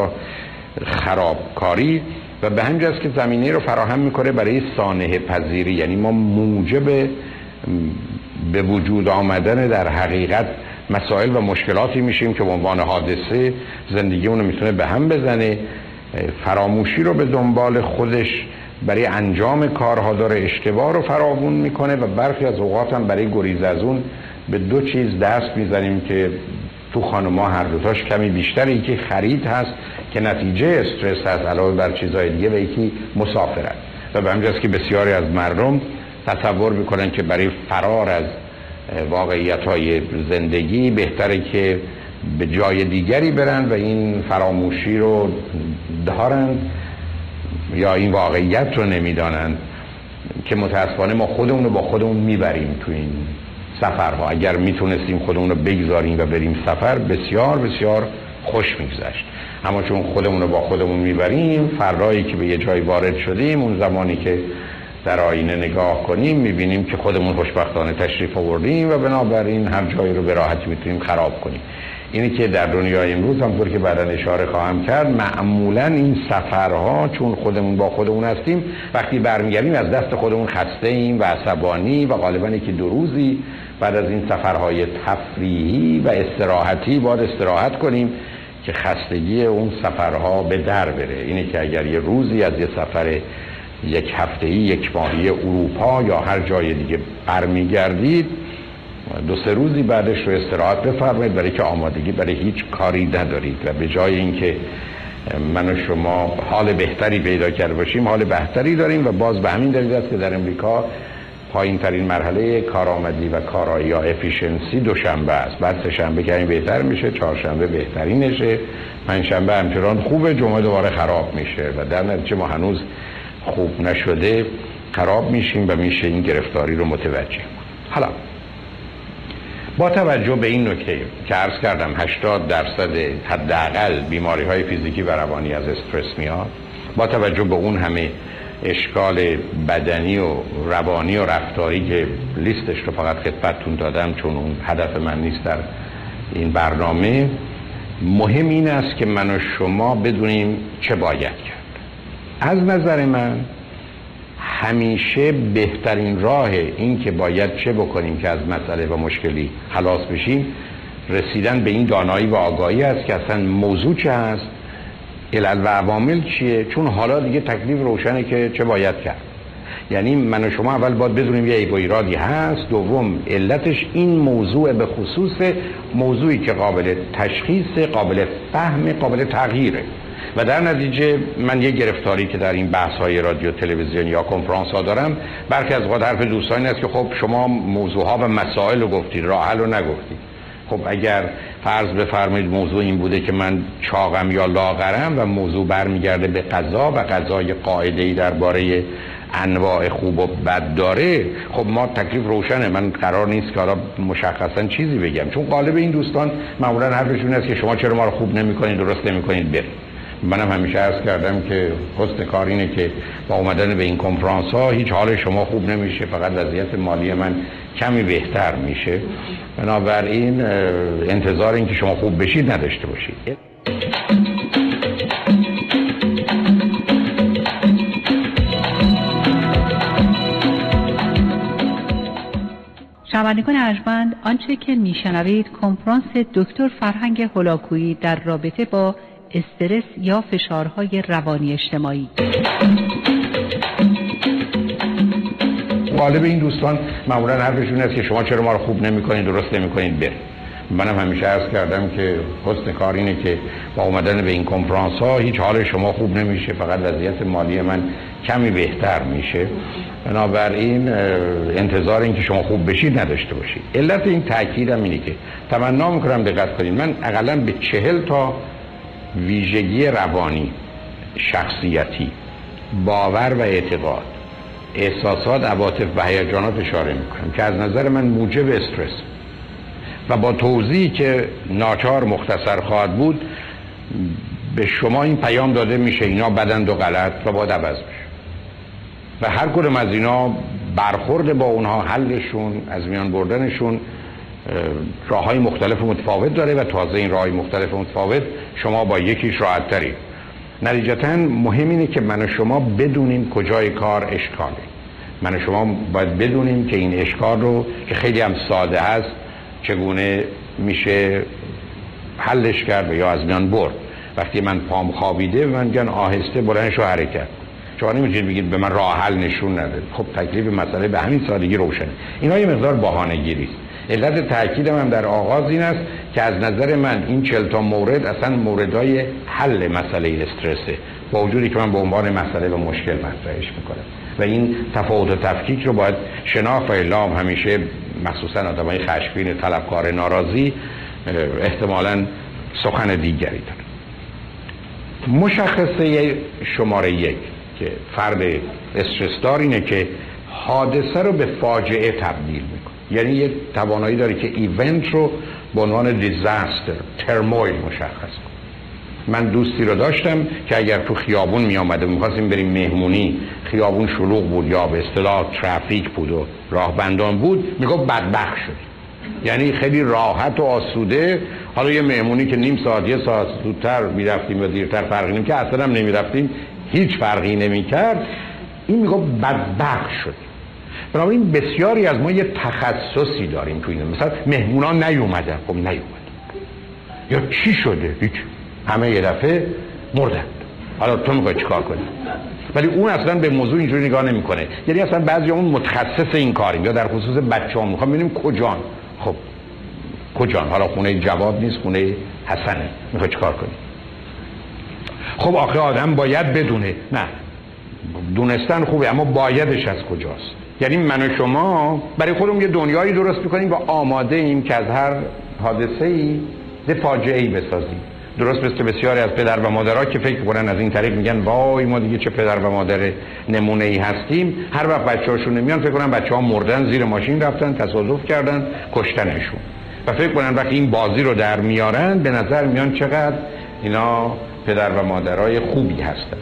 خرابکاری. و به همجاست که زمینه رو فراهم می‌کنه برای سانه پذیری. یعنی ما موجب به وجود آمدن در حقیقت مسائل و مشکلاتی میشیم که به عنوان حادثه زندگی اونو می‌تونه به هم بزنه. فراموشی رو به دنبال خودش برای انجام کارها داره اشتباه رو فراوون می‌کنه و برخی از اوقات هم برای گریز از اون به دو چیز دست می‌زنیم که تو خانما هر دوتاش کمی بیشتر. یکی خرید هست که نتیجه استرس هست علاوه بر چیزهای دیگه و یکی مسافرت و به همجاست که بسیاری از مردم تصور می‌کنن که برای فرار از واقعیت های زندگی بهتره که به جای دیگری برن و این فراموشی رو دارن یا این واقعیت رو نمی‌دانند که متاسفانه ما خودمون رو با خودمون می‌بریم تو این سفرها. اگر می‌تونستیم خودمون رو بگذاریم و بریم سفر بسیار بسیار خوش میگذشت. اما چون خودمون رو با خودمون می‌بریم فرایی که به یه جای وارد شدیم اون زمانی که در آینه نگاه کنیم می‌بینیم که خودمون خوشبختانه تشریف آوردیم و بنابراین هر جایی رو به راحتی می‌تونیم خراب کنیم. اینی که در دنیای امروز همطور که بعدا اشاره خواهم کرد معمولا این سفرها چون خودمون با خودمون هستیم وقتی برمیگردیم از دست خودمون خسته ایم و عصبانی و غالبا که دو روزی بعد از این سفرهای تفریحی و استراحتی باید استراحت کنیم که خستگی اون سفرها به در بره. اینه که اگر یه روزی از یه سفر یک هفته یک ماهی اروپا یا هر جای دیگه برمیگردید دو سه روزی بعدش رو استراحت بفرمایید. برای که آمادگی برای هیچ کاری ندارید و به جای اینکه من و شما حال بهتری پیدا کرده باشیم حال بهتری داریم و باز به همین دلیل است که در امریکا پایین ترین مرحله کارآمدی و کارایی یا افیشنسی دوشنبه است. بعد سه شنبه که این بهتر میشه چهارشنبه بهترینشه. پنجشنبه همچنان خوبه جمعه دوباره خراب میشه و در نتیجه ما هنوز خوب نشده خراب میشیم و میشه این گرفتاری رو متوجه. حالا با توجه به این نکته که عرض کردم 80 درصد حداقل بیماری های فیزیکی و روانی از استرس میاد با توجه به اون همه اشکال بدنی و روانی و رفتاری که لیستش رو فقط خدمتتون دادم چون اون هدف من نیست در این برنامه مهم این است که من و شما بدونیم چه باید کرد. از نظر من همیشه بهترین راه این که باید چه بکنیم که از مسئله و مشکلی خلاص بشیم رسیدن به این دانایی و آگاهی است که اصلا موضوع چه هست علل و عوامل چیه؟ چون حالا دیگه تکلیف روشنه که چه باید کرد. یعنی من و شما اول باید بدونیم یه عیب و ایرادی هست. دوم علتش این موضوع به خصوص موضوعی که قابل تشخیص قابل فهم قابل تغییره. و در نتیجه من یه گرفتاری که در این بحث های رادیو تلویزیون یا کنفرانس ها دارم برخی از وقت حرف دوستانی است که خب شما موضوع ها و مسائل رو گفتید راه حل رو نگفتید. خب اگر فرض بفرمایید موضوع این بوده که من چاقم یا لاغرم و موضوع برمیگرده به قضا و قضای قاعده ای درباره انواع خوب و بد داره خب ما تکلیف روشنه. من قرار نیست که حالا مشخصا چیزی بگم. چون قالب این دوستان معمولا حرفشون است که شما چرا ما رو خوب نمی‌کنید درست نمی‌کنید برید. منم همیشه عرض کردم که حسن کار اینه که با اومدن به این کنفرانس ها هیچ حال شما خوب نمیشه فقط وضعیت مالی من کمی بهتر میشه. بنابراین انتظار این که شما خوب بشید نداشته باشید. شنوندگان ارجمند آنچه که میشنوید کنفرانس دکتر فرهنگ هلاکویی در رابطه با استرس یا فشارهای روانی اجتماعی. غالب این دوستان معمولا حرفشون است که شما چرا ما رو خوب نمی‌کنید درست نمی‌کنید بر منم همیشه عرض کردم که حسن کار اینه که با اومدن به این کنفرانس ها هیچ حال شما خوب نمیشه فقط وضعیت مالی من کمی بهتر میشه. بنابراین انتظار این که شما خوب بشید نداشته باشید. علت این تاکیدم اینه که تمنا می‌کنم دقت کنید من اقلا به چهل تا ویژگی روانی شخصیتی باور و اعتقاد احساسات عواطف و هیجانات اشاره می‌کنم که از نظر من موجب استرس و با توضیحی که ناچار مختصر خواهد بود به شما این پیام داده میشه اینا بدند و غلط و باید عوض بشه. و هر کدوم از اینا برخورد با اونها حلشون از میان بردنشون راه های مختلف و متفاوت داره و تازه این راه مختلف و متفاوت شما با یکیش راحت تری. نتیجتا مهم اینه که من و شما بدونیم کجای کار اشکاله. من و شما باید بدونیم که این اشکال رو که خیلی هم ساده هست چگونه میشه حلش کرد یا از میان برد. وقتی من پام خوابیده من گن آهسته بلندش رو حرکت شما نمی‌تونید بگید به من راه حل نشون نده. خب تکلیف مسئله به همین سادگی روشنه. اینا یه مقدار بهانه گیری علت تاکیدم هم در آغاز این است که از نظر من این چل تا مورد اصلا موردای حل مسئله استرسه با وجودی که من به عنوان مسئله و مشکل مطرحش می‌کنم. و این تفاوت و تفکیک رو باید شناخت و اعلام همیشه مخصوصا آدمای خشمگین طلبکار ناراضی احتمالا سخن دیگری داره مشخصه شماره یک که فرد استرسدار اینه که حادثه رو به فاجعه تبدیل یعنی یه توانایی داره که ایونت رو به عنوان دیزاستر ترمویل مشخص من دوستی رو داشتم که اگر تو خیابون می آمده می‌خواستیم بریم مهمونی خیابون شلوغ بود یا به اصطلاح ترافیک بود و راهبندان بود می‌گفت بدبخ شد. یعنی خیلی راحت و آسوده. حالا یه مهمونی که نیم ساعت یه ساعت زودتر می‌رفتیم و دیرتر فرقی نمی که اصلا هم نمی‌رفتیم. هیچ فرقی نمی‌کرد. این می‌گفت بدبخ شد. بنابراین بسیاری از ما یه تخصصی داریم تو این مثلا مهمونان نیومدن. خب نیومد یا چی شده؟ هیچ. همه یه دفعه مردن. حالا تو می‌خوای چیکار کنی؟ ولی اون اصلا به موضوع اینجوری نگاه نمی‌کنه. یعنی اصلا بعضی اون متخصص این کاریم. یا در خصوص بچه هم می‌خوام ببینیم کجان. خب. کجان؟ حالا خونه جواد نیست خونه حسنه. می‌خوای چیکار کنی؟ خب آخه آدم باید بدونه. نه. دونستن خوبه اما بایدش از کجاست؟ یعنی من و شما برای خودمون یه دنیایی درست می‌کنیم و آماده ایم که از هر حادثه ای فاجعه ای بسازیم. درست مثل بسیاری از پدر و مادرها که فکر کنن از این طریق میگن وای ما دیگه چه پدر و مادر نمونه ای هستیم. هر وقت بچه هاشون نمیان فکر کنن بچه ها مردن زیر ماشین رفتن تصادف کردن کشتنشون. و فکر کنن وقتی این بازی رو در میارن به نظر میان چقدر اینا پدر و مادرای خوبی هستن.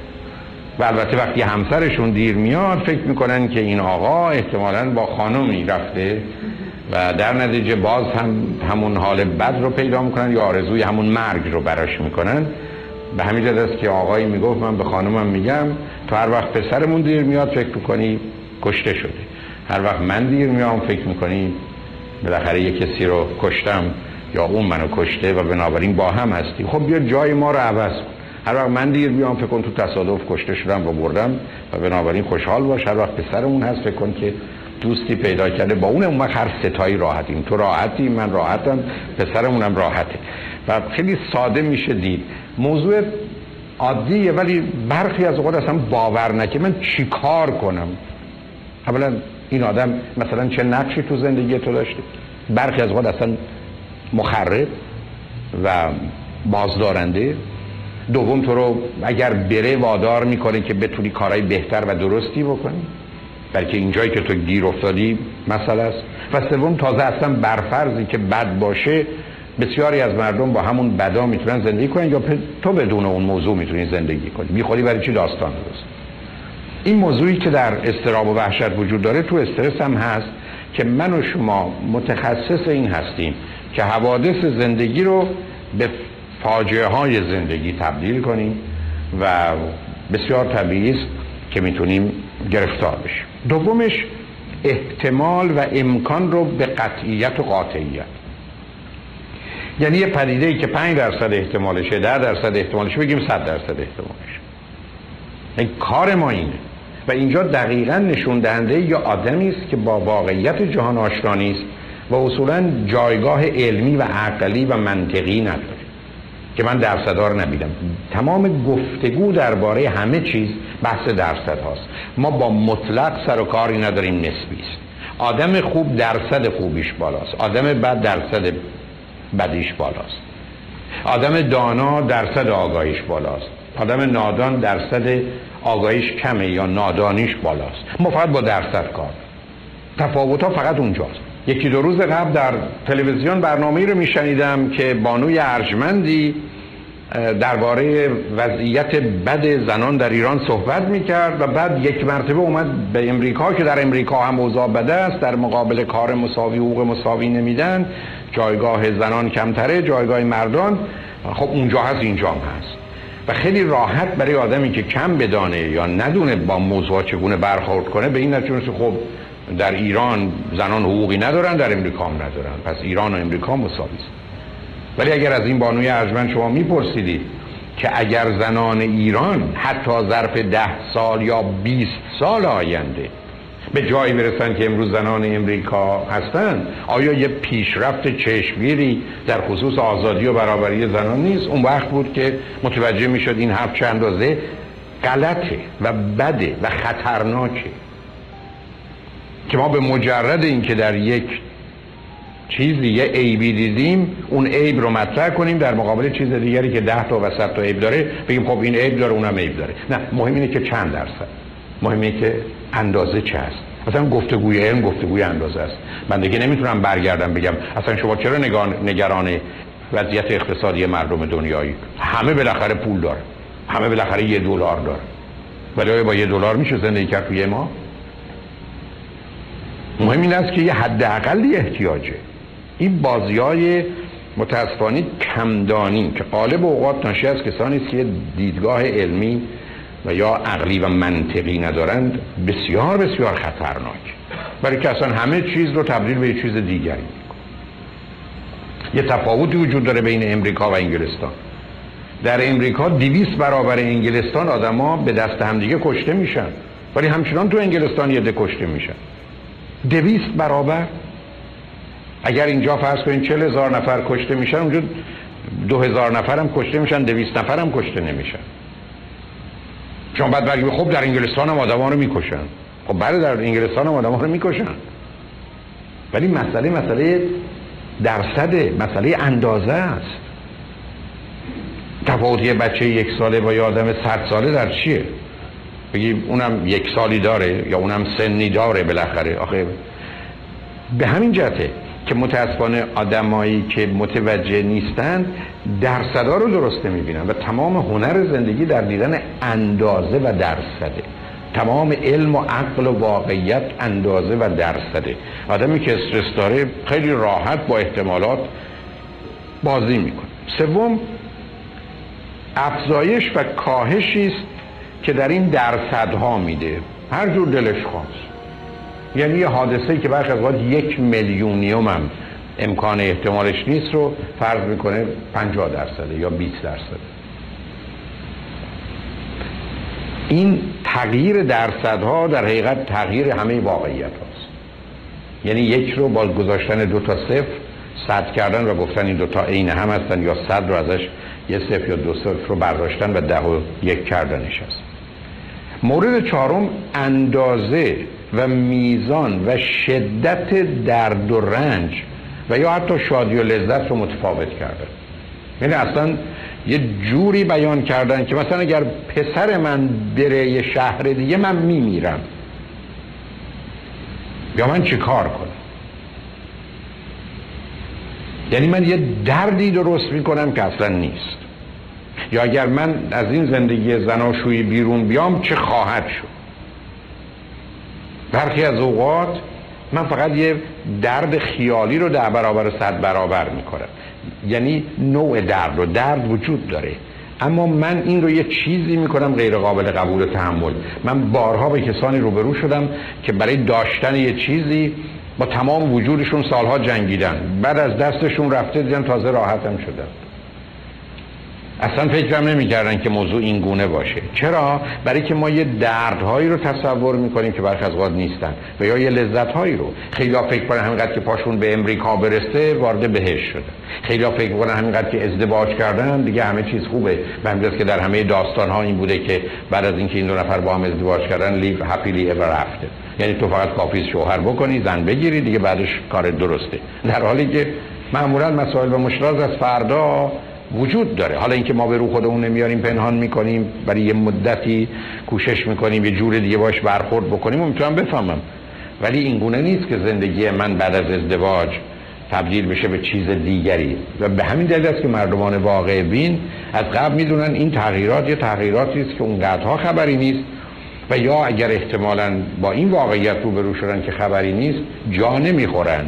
و البته وقتی همسرشون دیر میاد فکر می‌کنن که این آقا احتمالا با خانمی رفته و در نتیجه باز هم همون حال بد رو پیدا می‌کنن یا آرزوی همون مرگ رو براش می‌کنن. به همین جد است که آقایی می‌گفت من به خانمم میگم تو هر وقت پسرمون دیر میاد فکر می‌کنی کشته شده. هر وقت من دیر میام فکر می‌کنی بالاخره یه کسی رو کشتم یا اون منو کشته و بنابراین با هم هستی. خب بیا جای ما رو عوض کن. هر وقت من دیر بیام فکر کن تو تصادف کشته شدم و بردم و بنابراین خوشحال باش. هر وقت پسرمون هست فکر کن که دوستی پیدا کرده. با اون اون هر ستایی راحتیم. تو راحتی من راحتم پسرمونم راحته. و خیلی ساده میشه دید. موضوع عادیه ولی برخی از اوقات اصلا باور نکه. من چیکار کنم؟ اولا این آدم مثلا چه نقشی تو زندگی تو داشته؟ برخی از اوقات اصلا مخرب و بازدارنده. دوم تو رو اگر بره وادار می‌کنه که بتونی کارهای بهتر و درستی بکنی. بلکه اینجایی که تو گیر افتادی مسئله است. و سوم تازه اصلا برفرضی که بد باشه بسیاری از مردم با همون بدا می‌تونن زندگی کنن یا تو بدون اون موضوع می‌تونی زندگی کنی. می‌خوری برای چی داستان درست؟ این موضوعی که در استراب و وحشت وجود داره تو استرس هم هست که من و شما متخصص این هستیم که حوادث زندگی رو به فاجعه های زندگی تبدیل کنیم و بسیار طبیعی است که می‌تونیم گرفتار بشیم. دومش احتمال و امکان رو به قطعیت و قاطعیت. یعنی یه پدیده ای که 5 درصد احتمالشه 10 درصد احتمالشه بگیم 100 درصد احتمالشه. این کار ما اینه. و اینجا دقیقا نشون دهنده یا آدمی است که با واقعیت جهان آشنا نیست و اصولا جایگاه علمی و عقلی و منطقی نداره. که من درصدها رو نمیدم تمام گفتگو درباره همه چیز بحث درصد هاست. ما با مطلق سر و کاری نداریم نسبی است. آدم خوب درصد خوبیش بالاست. آدم بد درصد بدیش بالاست. آدم دانا درصد آگاهیش بالاست. آدم نادان درصد آگاهیش کمه یا نادانیش بالاست. ما فقط با درصد کار. تفاوت ها فقط اونجاست. یکی دو روز قبل در تلویزیون برنامه رو میشنیدم که بانوی ارجمندی درباره وضعیت بد زنان در ایران صحبت می‌کرد و بعد یک مرتبه اومد به امریکا که در امریکا هم اوضاع بده است در مقابل کار مساوی حقوق مساوی نمیدن. جایگاه زنان کمتره جایگاه مردان. خب اونجا هست اینجا هم هست. و خیلی راحت برای آدمی که کم بدانه یا ندونه با موضوع چگونه برخورد کنه به این نتیجه خب در ایران زنان حقوقی ندارن در امریکا هم ندارن. پس ایران و امریکا مساوی است. ولی اگر از این بانوی ارجمند شما میپرسیدید که اگر زنان ایران حتی ظرف ده سال یا 20 سال آینده به جایی برسن که امروز زنان امریکا هستن آیا یه پیشرفت چشمگیری در خصوص آزادی و برابری زنان نیست؟ اون وقت بود که متوجه می‌شد این حرف چند اندازه غلطه و بده و خطرناکه. که ما به مجرد اینکه در یک چیزی یه عیبی دیدیم اون عیب رو مطرح کنیم در مقابل چیز دیگری که ده تا و صد تا عیب داره بگیم خب این عیب داره اونم عیب داره. نه مهم اینه که چند درصد. مهمه که اندازه چه است. اصلا گفتگوی علم گفتگوی اندازه است. من دیگه نمی‌تونم برگردم بگم اصلا شما چرا نگران وضعیت اقتصادی مردم دنیایی؟ همه بالاخره پول داره. همه بالاخره یه دلار داره. ولی با یه دلار میشه زندگی کرد توی ما؟ مهم این است که یه حداقلی احتیاجه. این بازی های متاسفانه کمدانی که قالب اوقات ناشی از کسانی است که دیدگاه علمی و یا عقلی و منطقی ندارند بسیار بسیار خطرناک. برای که اصلا همه چیز رو تبدیل به یه چیز دیگری یه تفاوتی وجود داره بین امریکا و انگلستان. در امریکا دیویس برابر انگلستان آدما به دست همدیگه کشته میشن ولی همچنان تو انگلستان یه کشته میشن. دویست برابر. اگر اینجا فرض کنین چل هزار نفر کشته میشن اونجا دو هزار نفر هم کشته میشن دویست نفر هم کشته نمیشن. چون بعد برگی خب در انگلستان هم آدم رو می‌کشن. خب بله در انگلستان هم آدم رو می‌کشن. ولی مسئله مسئله درصده مسئله اندازه است. تفاوت یه بچه یک ساله با یه آدم صد ساله در چیه؟ بگی اونم یک سالی داره یا اونم سنی داره بالاخره. آخه به همین جهته که متاسفانه آدمایی که متوجه نیستند درصدا رو درست نمی‌بینن و تمام هنر زندگی در دیدن اندازه و درصده. تمام علم و عقل و واقعیت اندازه و درصده. آدمی که استرس داره خیلی راحت با احتمالات بازی می‌کنه. سوم افزایش و کاهشی است که در این درصدها میده. هر جور دلش خواست. یعنی یه حادثه که برخی از یک میلیونیوم هم امکان احتمالش نیست رو فرض می‌کنه 50 درصده یا 20 درصده. این تغییر درصدها در حقیقت تغییر همه واقعیت هاست. یعنی یک رو با گذاشتن دو تا صفر صد کردن و گفتن این دوتا عین هم هستن یا صد رو ازش یه صفر یا دو صفر رو برداشتن و ده و یک کردنش هست. مورد چهارم اندازه و میزان و شدت درد و رنج و یا حتی شادی و لذت رو متفاوت کرده. یعنی اصلا یه جوری بیان کردن که مثلا اگر پسر من بره یه شهر دیگه من میمیرم. یا من چی کار کنم؟ یعنی من یه دردی درست می‌کنم که اصلا نیست. یا اگر من از این زندگی زناشویی بیرون بیام چه خواهد شد؟ برخی از اوقات من فقط یه درد خیالی رو در برابر صد برابر می‌کنم. یعنی نوع درد و درد وجود داره. اما من این رو یه چیزی می‌کنم غیر قابل قبول تحمل. من بارها به کسانی روبرو شدم که برای داشتن یه چیزی با تمام وجودشون سالها جنگیدن. بعد از دستشون رفته دیدن تازه راحتم شدن اصلا فکرم نمی‌کردن که موضوع این گونه باشه. چرا؟ برای که ما یه دردهایی رو تصور می‌کنیم که برخی از نیستن و یا یه لذتهایی رو. خیلی فکر کنن همینقدر که پاشون به امریکا برسه وارد بهش شده. خیلی فکر کنن همینقدر که ازدواج کردن دیگه همه چیز خوبه. به همین که در همه داستان ها این بوده که بعد از اینکه این دو نفر با هم ازدواج کردن لیو هپیلی اور رفته. یعنی تو فقط کافی شوهر بکنی زن بگیری دیگه بعدش کار درسته. در حالی که معمولا مسائل و مشکلات از فردا وجود داره. حالا اینکه ما به رو خودمون نمیاریم پنهان می‌کنیم برای یه مدتی کوشش می‌کنیم یه جور دیگه باش برخورد بکنیم و می‌تونم بفهمم. ولی این گونه نیست که زندگی من بعد از ازدواج تبدیل بشه به چیز دیگری. و به همین دلیل است که مردمان واقع بین از قبل می‌دونن این تغییرات یه تغییراتی است که اونقدرها خبری نیست. و یا اگر احتمالا با این واقعیت روبرو شدن که خبری نیست جا نمی‌خورن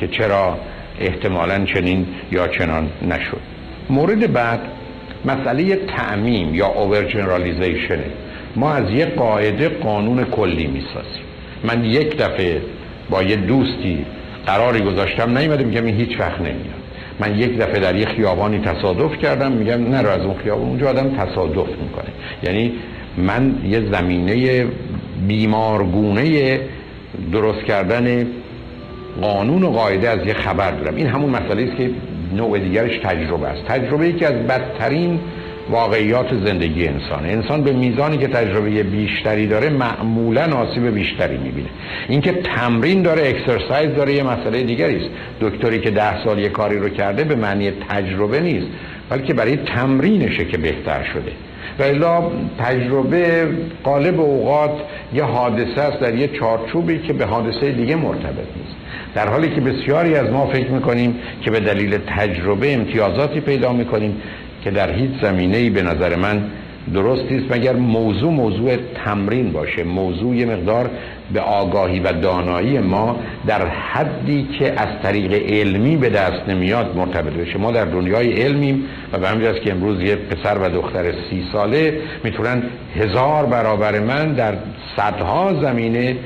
که چرا احتمالا چنین یا چنان نشد. مورد بعد مسئله تعمیم یا اوور ما از یه قاعده قانون کلی می‌سازیم. من یک دفعه با یه دوستی قراری گذاشتم نیومده میگم این هیچ وقت نمیاد من یک دفعه در یه خیابانی تصادف کردم میگم نرو از اون خیابان اونجا آدم تصادف می‌کنه. یعنی من یه زمینه بیمارگونه درست کردن قانون و قاعده از یه خبر دارم. این همون مسئله است که نوع دیگرش تجربه است. تجربه که از بدترین واقعیات زندگی انسان. انسان به میزانی که تجربه بیشتری داره معمولا آسیب بیشتری می‌بینه. اینکه تمرین داره اکسرسایز داره یه مسئله دیگری است. دکتری که ده سال یه کاری رو کرده به معنی تجربه نیست بلکه برای تمرینشه که بهتر شده. و الا تجربه قالب اوقات یه حادثه است در یه چارچوبی که به حادثه دیگه مرتبط نیست. در حالی که بسیاری از ما فکر می‌کنیم که به دلیل تجربه امتیازاتی پیدا می‌کنیم که در هیچ زمینه به نظر من درست نیست مگر موضوع موضوع تمرین باشه موضوع یه مقدار به آگاهی و دانایی ما در حدی که از طریق علمی به دست نمیاد مرتبط بشه. ما در دنیای علمیم و به همین که امروز یه پسر و دختر سی ساله می‌تونن هزار برابر من در صدها زمینه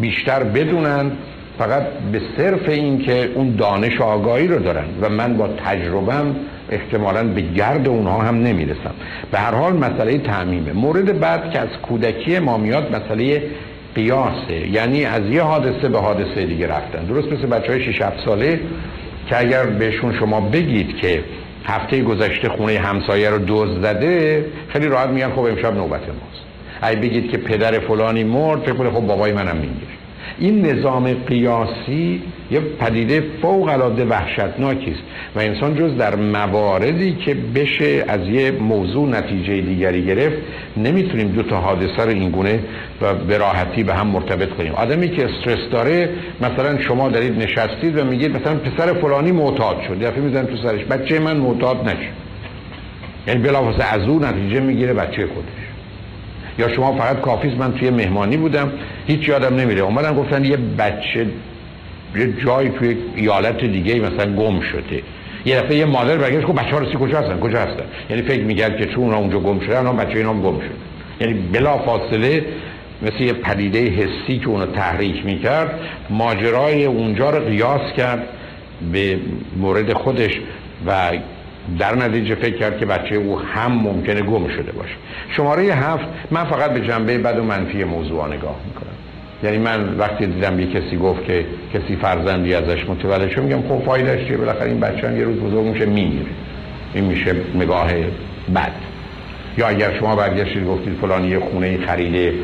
بیشتر بدونن فقط به صرف این که اون دانش آگاهی رو دارن و من با تجربم احتمالا به گرد اونها هم نمی‌رسم. به هر حال مسئله تعمیمه. مورد بعد که از کودکی ما میاد مسئله قیاسه. یعنی از یه حادثه به حادثه دیگه رفتن. درست مثل بچه های 6 ساله که اگر بهشون شما بگید که هفته گذشته خونه همسایه رو دوز زده خیلی راحت میگن خب امشب نوبت ماست. اگه بگید که پدر فلانی مرد فکر خب بابای منم می‌گیره. این نظام قیاسی یه پدیده فوق العاده وحشتناکی است و انسان جز در مواردی که بشه از یه موضوع نتیجه دیگری گرفت نمی‌تونیم دو تا حادثه رو اینگونه و به راحتی به هم مرتبط کنیم. آدمی که استرس داره مثلا شما دارید نشستید و میگید مثلا پسر فلانی معتاد شد دفعه می‌زنید تو سرش بچه من معتاد نشد. یعنی بلافاصله از اون نتیجه می‌گیره بچه خودش. یا شما فقط کافیز من توی مهمانی بودم هیچ یادم نمیره. اومدن گفتن یه بچه یه جایی توی ایالت دیگه مثلا گم شده. یه دفعه یه مادر برگشت خب بچه ها رسی کجا هستن؟ کجا هستن؟ یعنی فکر میگرد که چون اونا اونجا گم شده اونا بچه اینا گم شد یعنی بلا فاصله مثل یه پدیده حسی که اونو تحریک می‌کرد ماجرای اونجا رو قیاس کرد به مورد خودش و در نتیجه فکر کرد که بچه او هم ممکنه گم شده باشه. شماره هفت من فقط به جنبه بد و منفی موضوع نگاه می‌کنم. یعنی من وقتی دیدم یه کسی گفت که کسی فرزندی ازش متولد شد میگم خب فایدهش چیه؟ بالاخره این بچه هم یه روز بزرگ میشه میمیره. این میشه نگاه بد. یا اگر شما برگشتید گفتید فلانی یه خونه خریده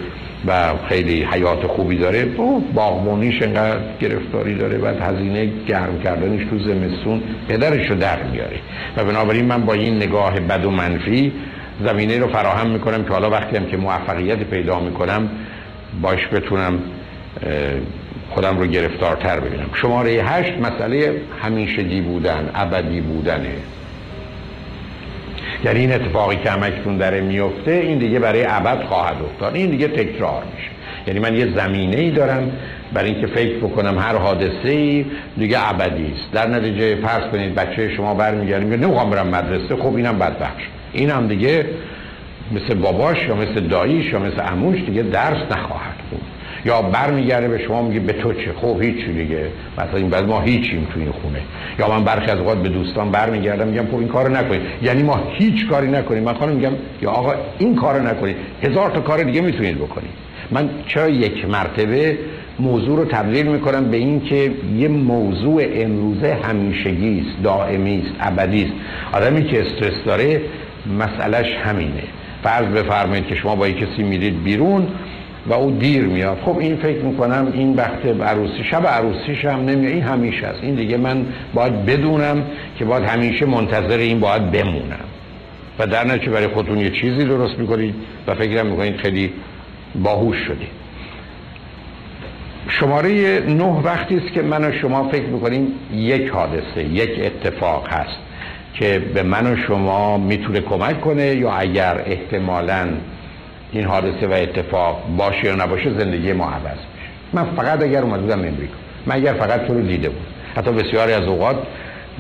و خیلی حیات خوبی داره. باغبونیش انقدر گرفتاری داره و هزینه گرم کردنش تو زمستون پدرش رو در میاره. و بنابراین من با این نگاه بد و منفی زمینه رو فراهم می‌کنم که حالا وقتی هم که موفقیت پیدا می‌کنم باش بتونم خودم رو گرفتارتر ببینم. شماره هشت مسئله همیشگی بودن ابدی بودنه. یعنی این اتفاقی که همکتون داره میفته این دیگه برای ابد خواهد افتاد. این دیگه تکرار میشه. یعنی من یه زمینه ای دارم برای اینکه فکر بکنم هر حادثه ای دیگه ابدی است. در نتیجه فرض کنید بچه شما برمیگردیم میگه نمی‌خوام برم مدرسه. خب اینم بدبخش اینم دیگه مثل باباش یا مثل داییش یا مثل عموش دیگه درس نخواهد یا برمیگرده به شما میگه به تو چه؟ خب هیچی دیگه. مثلا این بعد ما هیچیم تو این خونه. یا من برخی از اوقات به دوستان برمیگردم میگم خب این کارو نکنید یعنی ما هیچ کاری نکنیم. من خانم میگم یا آقا این کارو نکنید هزار تا کار دیگه می‌تونید بکنید من چرا یک مرتبه موضوع رو تبدیل می‌کنم به این که یه موضوع امروزه همیشگی است دائمی است ابدی است. آدمی که استرس داره مسئلهش همینه. فرض بفرمایید که شما با کسی میرید بیرون و او دیر میاد. خب این فکر می‌کنم این وقت عروسی شب عروسیش هم نمیاد این همیشه است. این دیگه من باید بدونم که باید همیشه منتظر این باید بمونم. و در نتیجه برای خودتون یه چیزی درست می‌کنید و فکرم می‌کنید خیلی باهوش شدید. شماره نه وقتی است که من و شما فکر می‌کنیم یک حادثه یک اتفاق هست که به من و شما می‌تونه کمک کنه یا اگر احتمالاً این حادثه و اتفاق باشه یا نباشه زندگی ما عوض میشه. من فقط اگر اومده بودم امریکا. من اگر فقط تو رو دیده بود حتی بسیاری از اوقات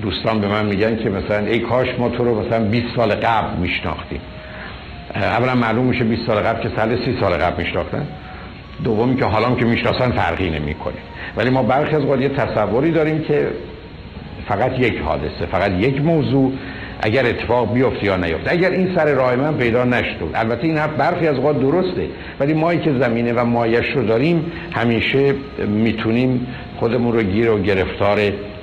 دوستان به من میگن که مثلا ای کاش ما تو رو مثلا 20 سال قبل میشناختیم. اولا معلوم میشه 20 سال قبل که سال 30 سال قبل میشناختن. دومی که حالا که می‌شناسن فرقی نمی‌کنه. ولی ما برخی از یه تصوری داریم که فقط یک حادثه فقط یک موضوع اگر اتفاق بیفته یا نیفته. اگر این سر راه من پیدا نشد. البته این برخی از اوقات درسته. ولی ما که زمینه و مایش رو داریم همیشه می‌تونیم خودمون رو گیر و گرفتار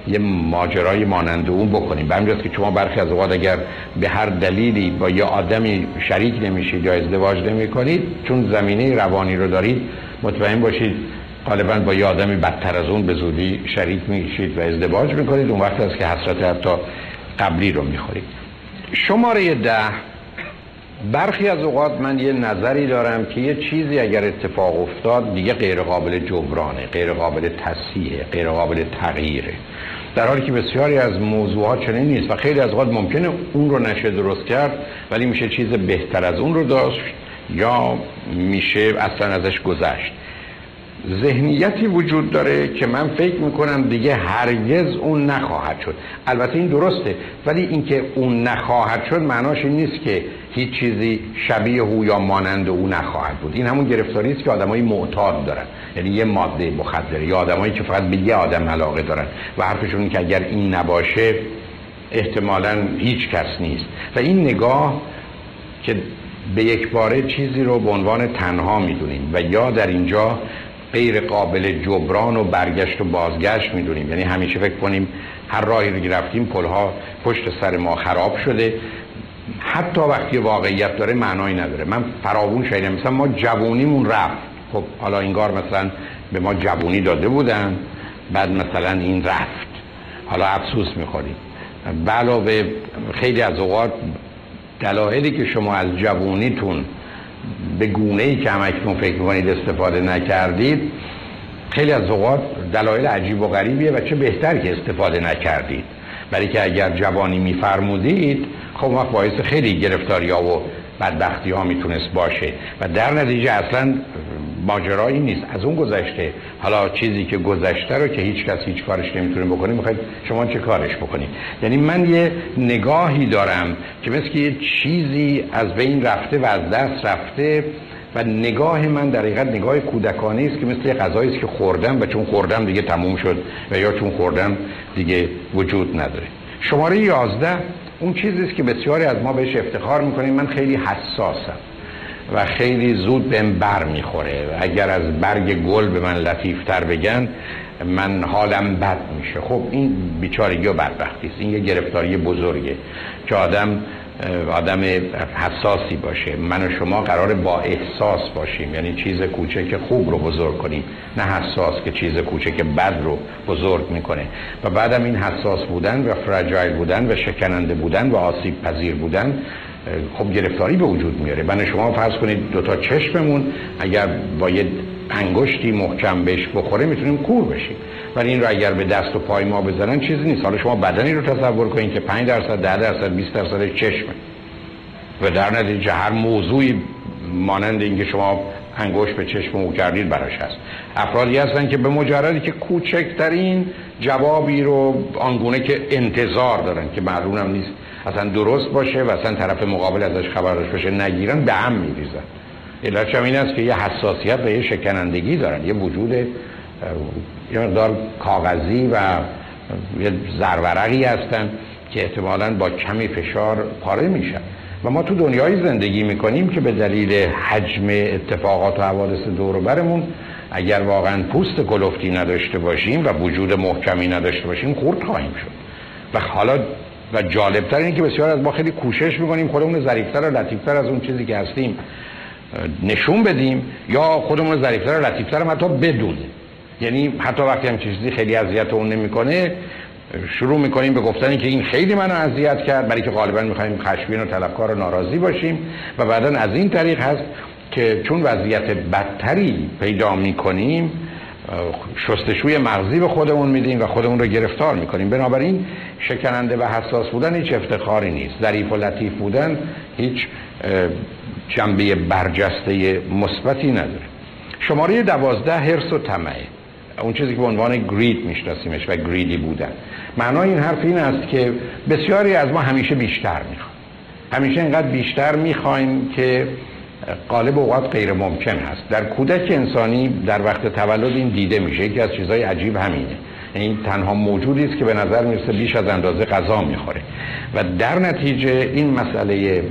یه ماجرای مانند اون بکنیم. به که شما برخی از اوقات اگر به هر دلیلی با یه آدمی شریک نمیشید یا ازدواج نمی کنید چون زمینه روانی رو دارید مطمئن باشید غالبا با یه آدمی بدتر از اون به زودی شریک میشید و ازدواج می‌کنید. اون وقت است که حسرت حتی قبلی رو می‌خورید. شماره ده. برخی از اوقات من یه نظری دارم که یه چیزی اگر اتفاق افتاد دیگه غیر قابل جبرانه غیر قابل تصحیحه غیر قابل تغییره. در حالی که بسیاری از موضوعات چنین نیست و خیلی از اوقات ممکنه اون رو نشه درست کرد ولی میشه چیز بهتر از اون رو داشت یا میشه اصلا ازش گذشت. ذهنیتی وجود داره که من فکر می‌کنم دیگه هرگز اون نخواهد شد. البته این درسته ولی اینکه اون نخواهد شد معناش این نیست که هیچ چیزی شبیه او یا مانند او نخواهد بود. این همون گرفتاری است که آدمای معتاد دارن. یعنی یه ماده مخدره یا آدمایی که فقط به یه آدم علاقه دارن. و حرفشون که اگر این نباشه احتمالا هیچ کس نیست. و این نگاه که به یک باره چیزی رو به عنوان تنها می‌دونیم. و یا در اینجا غیر قابل جبران و برگشت و بازگشت می‌دونیم. یعنی همیشه فکر کنیم هر راهی رو رفتیم پلها پشت سر ما خراب شده. حتی وقتی واقعیت داره معنایی نداره. من فراوون شایدم مثلا ما جوونیمون رفت. خب حالا اینگار مثلا به ما جوونی داده بودن. بعد مثلا این رفت. حالا افسوس می‌خوریم. علاوه خیلی از اوقات دلایلی که شما از جوونیتون به گونه ای که همکنون فکر می‌کنید استفاده نکردید خیلی از اوقات دلایل عجیب و غریبیه و چه بهتر که استفاده نکردید. برای که اگر جوانی میفرمودید خب وقت باعث خیلی گرفتاری ها و بدبختی ها می‌تونست باشه. و در نتیجه اصلا ماجرایی نیست. از اون گذشته. حالا چیزی که گذشته رو که هیچ کس هیچ کارش نمی‌تونه بکنه می‌خواید شما چه کارش بکنید؟ یعنی من یه نگاهی دارم که مثل یه چیزی از بین رفته و از دست رفته و نگاه من در حقیقت نگاه کودکانه است که مثل غذایی است که خوردم و چون خوردم دیگه تموم شد و یا چون خوردم دیگه وجود نداره. شماره 11 اون چیزی است که بسیاری از ما بهش افتخار می‌کنیم. من خیلی حساسم. و خیلی زود بهم بر می‌خوره. اگر از برگ گل به من لطیفتر بگن من حالم بد میشه. خب این بیچارگی و بدبختی است. این یه گرفتاری بزرگه که آدم آدم حساسی باشه. من و شما قرار با احساس باشیم. یعنی چیز کوچک خوب رو بزرگ کنیم. نه حساس که چیز کوچک بد رو بزرگ می‌کنه. و بعدم این حساس بودن و فرجایل بودن و شکننده بودن و آسیب پذیر بودن خب گرفتاری به وجود میاره. من شما فرض کنید دوتا چشممون اگر با یه انگشتی محکم بهش بخوره می‌تونیم کور بشیم. ولی این رو اگر به دست و پای ما بزنن چیزی نیست. حالا شما بدنی رو تصور کنید که 5 درصد 10 درصد 20 درصد چشمه و در نتیجه هر موضوعی مانند اینکه شما انگشت به چشم او کردید براش هست. افرادی هستن که به مجردی که کوچکترین جوابی رو آنگونه که انتظار دارن که معلومم نیست اصلا درست باشه و اصلا طرف مقابل ازش خبر داشته باشه نگیرن به هم میریزن. علتش این است که یه حساسیت و یه شکنندگی دارن. یه وجود یه مقدار کاغذی و یه زرورقی هستن که احتمالا با کمی فشار پاره میشن. و ما تو دنیای زندگی می‌کنیم که به دلیل حجم اتفاقات و حوادث دور برمون اگر واقعا پوست کلفتی نداشته باشیم و وجود محکمی نداشته باشیم خورد خواهیم شد. و حالا و جالبتر اینه که بسیار از ما خیلی کوشش می‌کنیم خودمون ظریفتر و لطیفتر از اون چیزی که هستیم نشون بدیم یا خودمون ظریفتر و لطیفتر حتی بدونه یعنی حتی وقتی هم چیزی خیلی اذیت اون نمی‌کنه شروع می‌کنیم به گفتنی که این خیلی منو اذیت کرد برای که غالبا می‌خوایم خشمگین و طلبکار و ناراضی باشیم. و بعدا از این طریق هست که چون وضعیت بدتری پیدا می‌کنیم شستشوی مغزی به خودمون میدیم و خودمون رو گرفتار می‌کنیم. بنابراین شکننده و حساس بودن هیچ افتخاری نیست. ظریف و لطیف بودن هیچ جنبه برجسته مثبتی نداره. شماره دوازده هرس و طمعه. اون چیزی که به عنوان گرید میشناسیمش و گریدی بودن. معنای این حرف این است که بسیاری از ما همیشه بیشتر می‌خوایم. همیشه اینقدر بیشتر می‌خوایم که غالب اوقات غیر ممکن هست. در کودک انسانی در وقت تولد این دیده میشه. یکی از چیزهای عجیب همینه. این تنها موجودی است که به نظر می‌رسه بیش از اندازه غذا می‌خوره. و در نتیجه این مسئله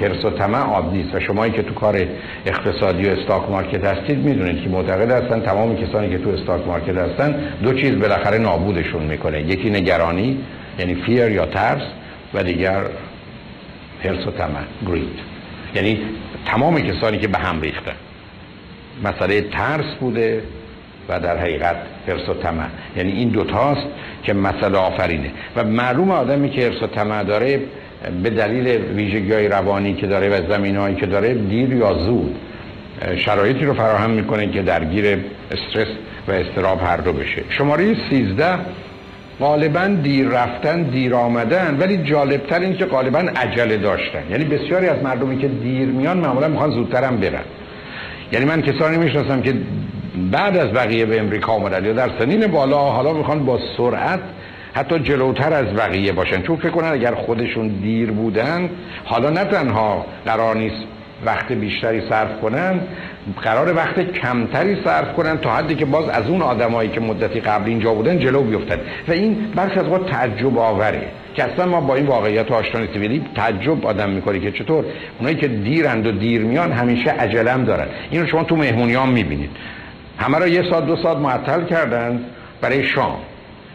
حرص و طمع عادی است و شمایی که تو کار اقتصادی و stock market هستید می‌دونید که معتقد هستن تمام کسانی که تو stock market هستن دو چیز بالاخره نابودشون می‌کنه. یکی نگرانی یعنی fear یا ترس و دیگر حرس و طمع گرید یعنی تمام کسانی که به هم ریخته. مسئله ترس بوده و در حقیقت حرس و طمع. یعنی این دوتاست که مسئله آفرینه. و معلوم آدمی که حرس و طمع داره به دلیل ویژگی های روانی که داره و زمین هایی که داره دیر یا زود شرایطی رو فراهم می‌کنه که درگیر استرس و استراب هر دو بشه. شماره 13 غالبا دیر رفتن دیر آمدن ولی جالبتر این که غالبا عجله داشتن. یعنی بسیاری از مردمی که دیر میان معمولا می‌خوان زودترم برن. یعنی من کسانی می‌شناسم که بعد از بقیه به امریکا آمدن یا در سنین بالا حالا می‌خوان با سرعت حتی جلوتر از بقیه باشن. چون فکر کنن اگر خودشون دیر بودن حالا نه تنها قرار نیست وقت بیشتری صرف کنن قرار وقت کمتری صرف کنن تا حدی که باز از اون آدمایی که مدتی قبل اینجا بودن جلو بیفتن. و این برخی از وقت تعجب آوره که اصلا ما با این واقعیت آشنا نیستیم ولی تعجب آدم می‌کنه که چطور؟ اونایی که دیرند و دیر میان همیشه عجلم دارن. اینو شما تو مهمونیام می‌بینید. همه را یه ساعت دو ساعت معطل کردن برای شام.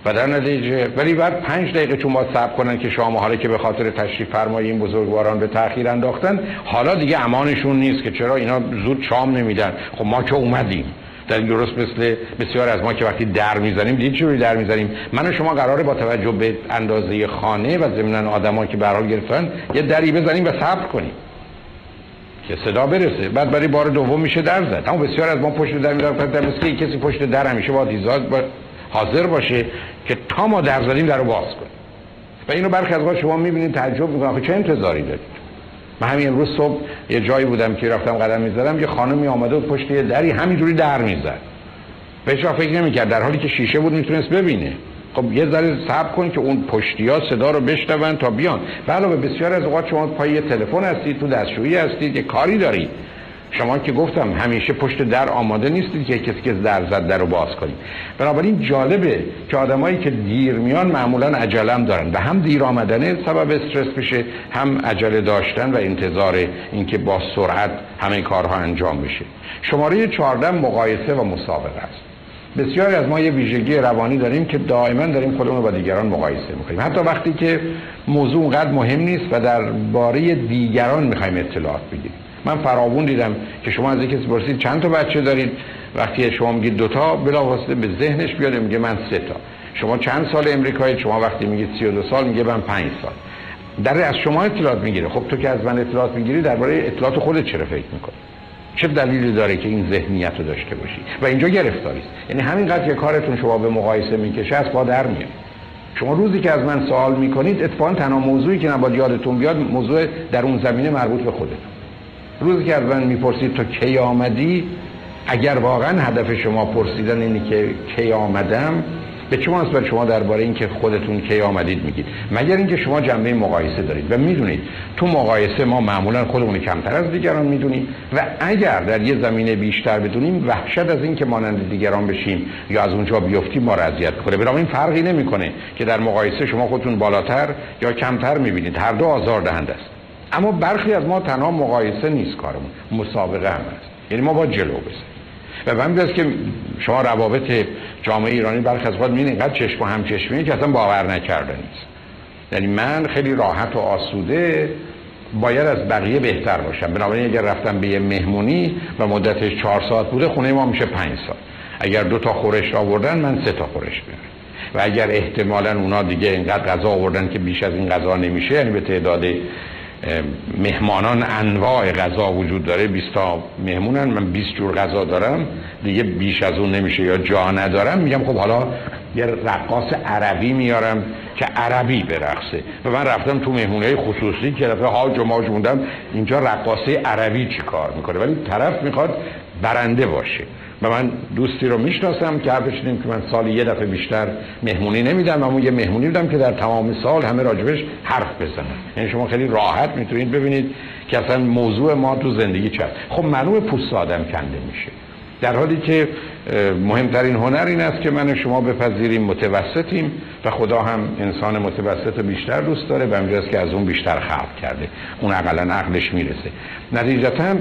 و در نتیجه ولی بعد پنج دقیقه چون باید صبر کنن که شام حالا که به خاطر تشریف فرمایی این بزرگواران به تاخیر انداختن حالا دیگه امانشون نیست که چرا اینا زود شام نمیدن. خب ما که اومدیم. در درست مثل بسیار از ما که وقتی در می‌زنیم دید چجوری در می‌زنیم؟ من و شما قراره با توجه به اندازه خانه و ضمن آدما که به گرفتن یه دری بزنیم و صبر کنیم. که صدا برسه. بعد برای بار دوم میشه در زد. اما بسیار از ما پشت در در مثل کسی پشت در همیشه با با حاضر باشه که تا ما در زدیم در رو باز کنیم. و اینو برخی از شما می‌بینید تعجب می‌کنن چه انتظاری دارید؟ من همین امروز صبح یه جایی بودم که رفتم قدم می‌زدم یه خانمی آمده بود پشت یه دری همینجوری در می‌زد. بهش فکر نمی‌کرد. در حالی که شیشه بود می‌تونست ببینه. خب یه ذره صبر کن که اون پشتی ها صدا رو بشنون تا بیان. علاوه بسیار از اوقات شما پای تلفن هستید تو دستشویی هستید یه کاری دارید. شما که گفتم همیشه پشت در آماده نیستید که کسی که در زد در رو باز کنید. بنابراین جالبه که آدمایی که دیر میان معمولا عجلم دارن و هم دیر آمدنه سبب استرس بشه هم عجله داشتن و انتظار اینکه با سرعت همه کارها انجام بشه. شماره 14 مقایسه و مسابقه است. بسیاری از ما یه ویژگی روانی داریم که دائما داریم خودمون رو با دیگران مقایسه می‌کنیم. حتی وقتی که موضوع اونقدر مهم نیست و در باره دیگران می‌خوایم اطلاعات بگیریم. من فراوون دیدم که شما از کسی پرسید چند تا بچه دارید؟ وقتی شما میگید دوتا بلافاصله به ذهنش بیاد میگه من سه تا. شما چند سال امریکایی شما وقتی میگید 32 سال میگه من 5 سال. در از شما اطلاعات می‌گیره. خب تو که از من اطلاعات می‌گیری درباره اطلاعات خودت چرا فکر می‌کنی؟ چه دلیلی داره که این ذهنیت رو داشته باشی؟ و اینجا گرفتاری است. یعنی همینقدر که کارتون شما به مقایسه می‌کشه از با در میاد. شما روزی که از من سوال می‌کنید اتفاقا تنها موضوعی که نباید یادتون بیاد موضوع در اون زمینه مربوط به خودتون. روزی که از من می‌پرسید تو کی آمدی؟ اگر واقعا هدف شما پرسیدن اینه که کی آمدم به چه مناسبت شما درباره اینکه خودتون کی آمدید میگید؟ مگر اینکه شما جنبه مقایسه دارید. و می‌دونید تو مقایسه ما معمولا خودمون کمتر از دیگران می‌دونیم. و اگر در یه زمینه بیشتر بدونیم وحشت از اینکه مانند دیگران بشیم یا از اونجا بیفتیم ما را اذیت کنه. این فرقی نمی‌کنه که در مقایسه شما خودتون بالاتر یا کمتر می‌بینید. هر دو آزار دهنده است. اما برخی از ما تنها مقایسه نیست کارمون مسابقه هم است یعنی ما با جلو بزنیم. و من است که شما روابط جامعه ایرانی برخی از وقت اینقدر چشم و همچشمی که اصلا باور نکرده نیست. یعنی من خیلی راحت و آسوده باید از بقیه بهتر باشم. بنابراین اگر رفتم به یه مهمونی و مدتش چهار ساعت بوده خونه ما میشه پنج ساعت. اگر دو تا خورش آوردن من سه تا خورش بیارم و اگر احتمالا اونا دیگه اینقدر غذا آوردن که بیش از این غذا نمیشه یعنی به تعداد مهمانان انواع غذا وجود داره 20 تا مهمونن من 20 جور غذا دارم دیگه بیش از اون نمیشه یا جا ندارم میگم خب حالا یه رقاص عربی میارم که عربی برقصه. و من رفتم تو مهمونه خصوصی که دفعه هاج و موندم اینجا رقاصه عربی چی کار می‌کنه؟ ولی طرف می‌خواد برنده باشه. و من دوستی رو می‌شناسم که حرفش که من سالی یه دفعه بیشتر مهمونی نمیدم اما یه مهمونی بودم که در تمام سال همه راجبش حرف بزنن. یعنی شما خیلی راحت می‌تونید ببینید که اصلا موضوع ما تو زندگی چه خب معلوم پوست آدم کنده میشه. در حالی که مهمترین هنر این است که من شما بپذیریم متوسطیم و خدا هم انسان متوسط بیشتر دوست داره و است که از اون بیشتر خلق کرده. اون اقلا عقلش می‌رسه. نتیجتا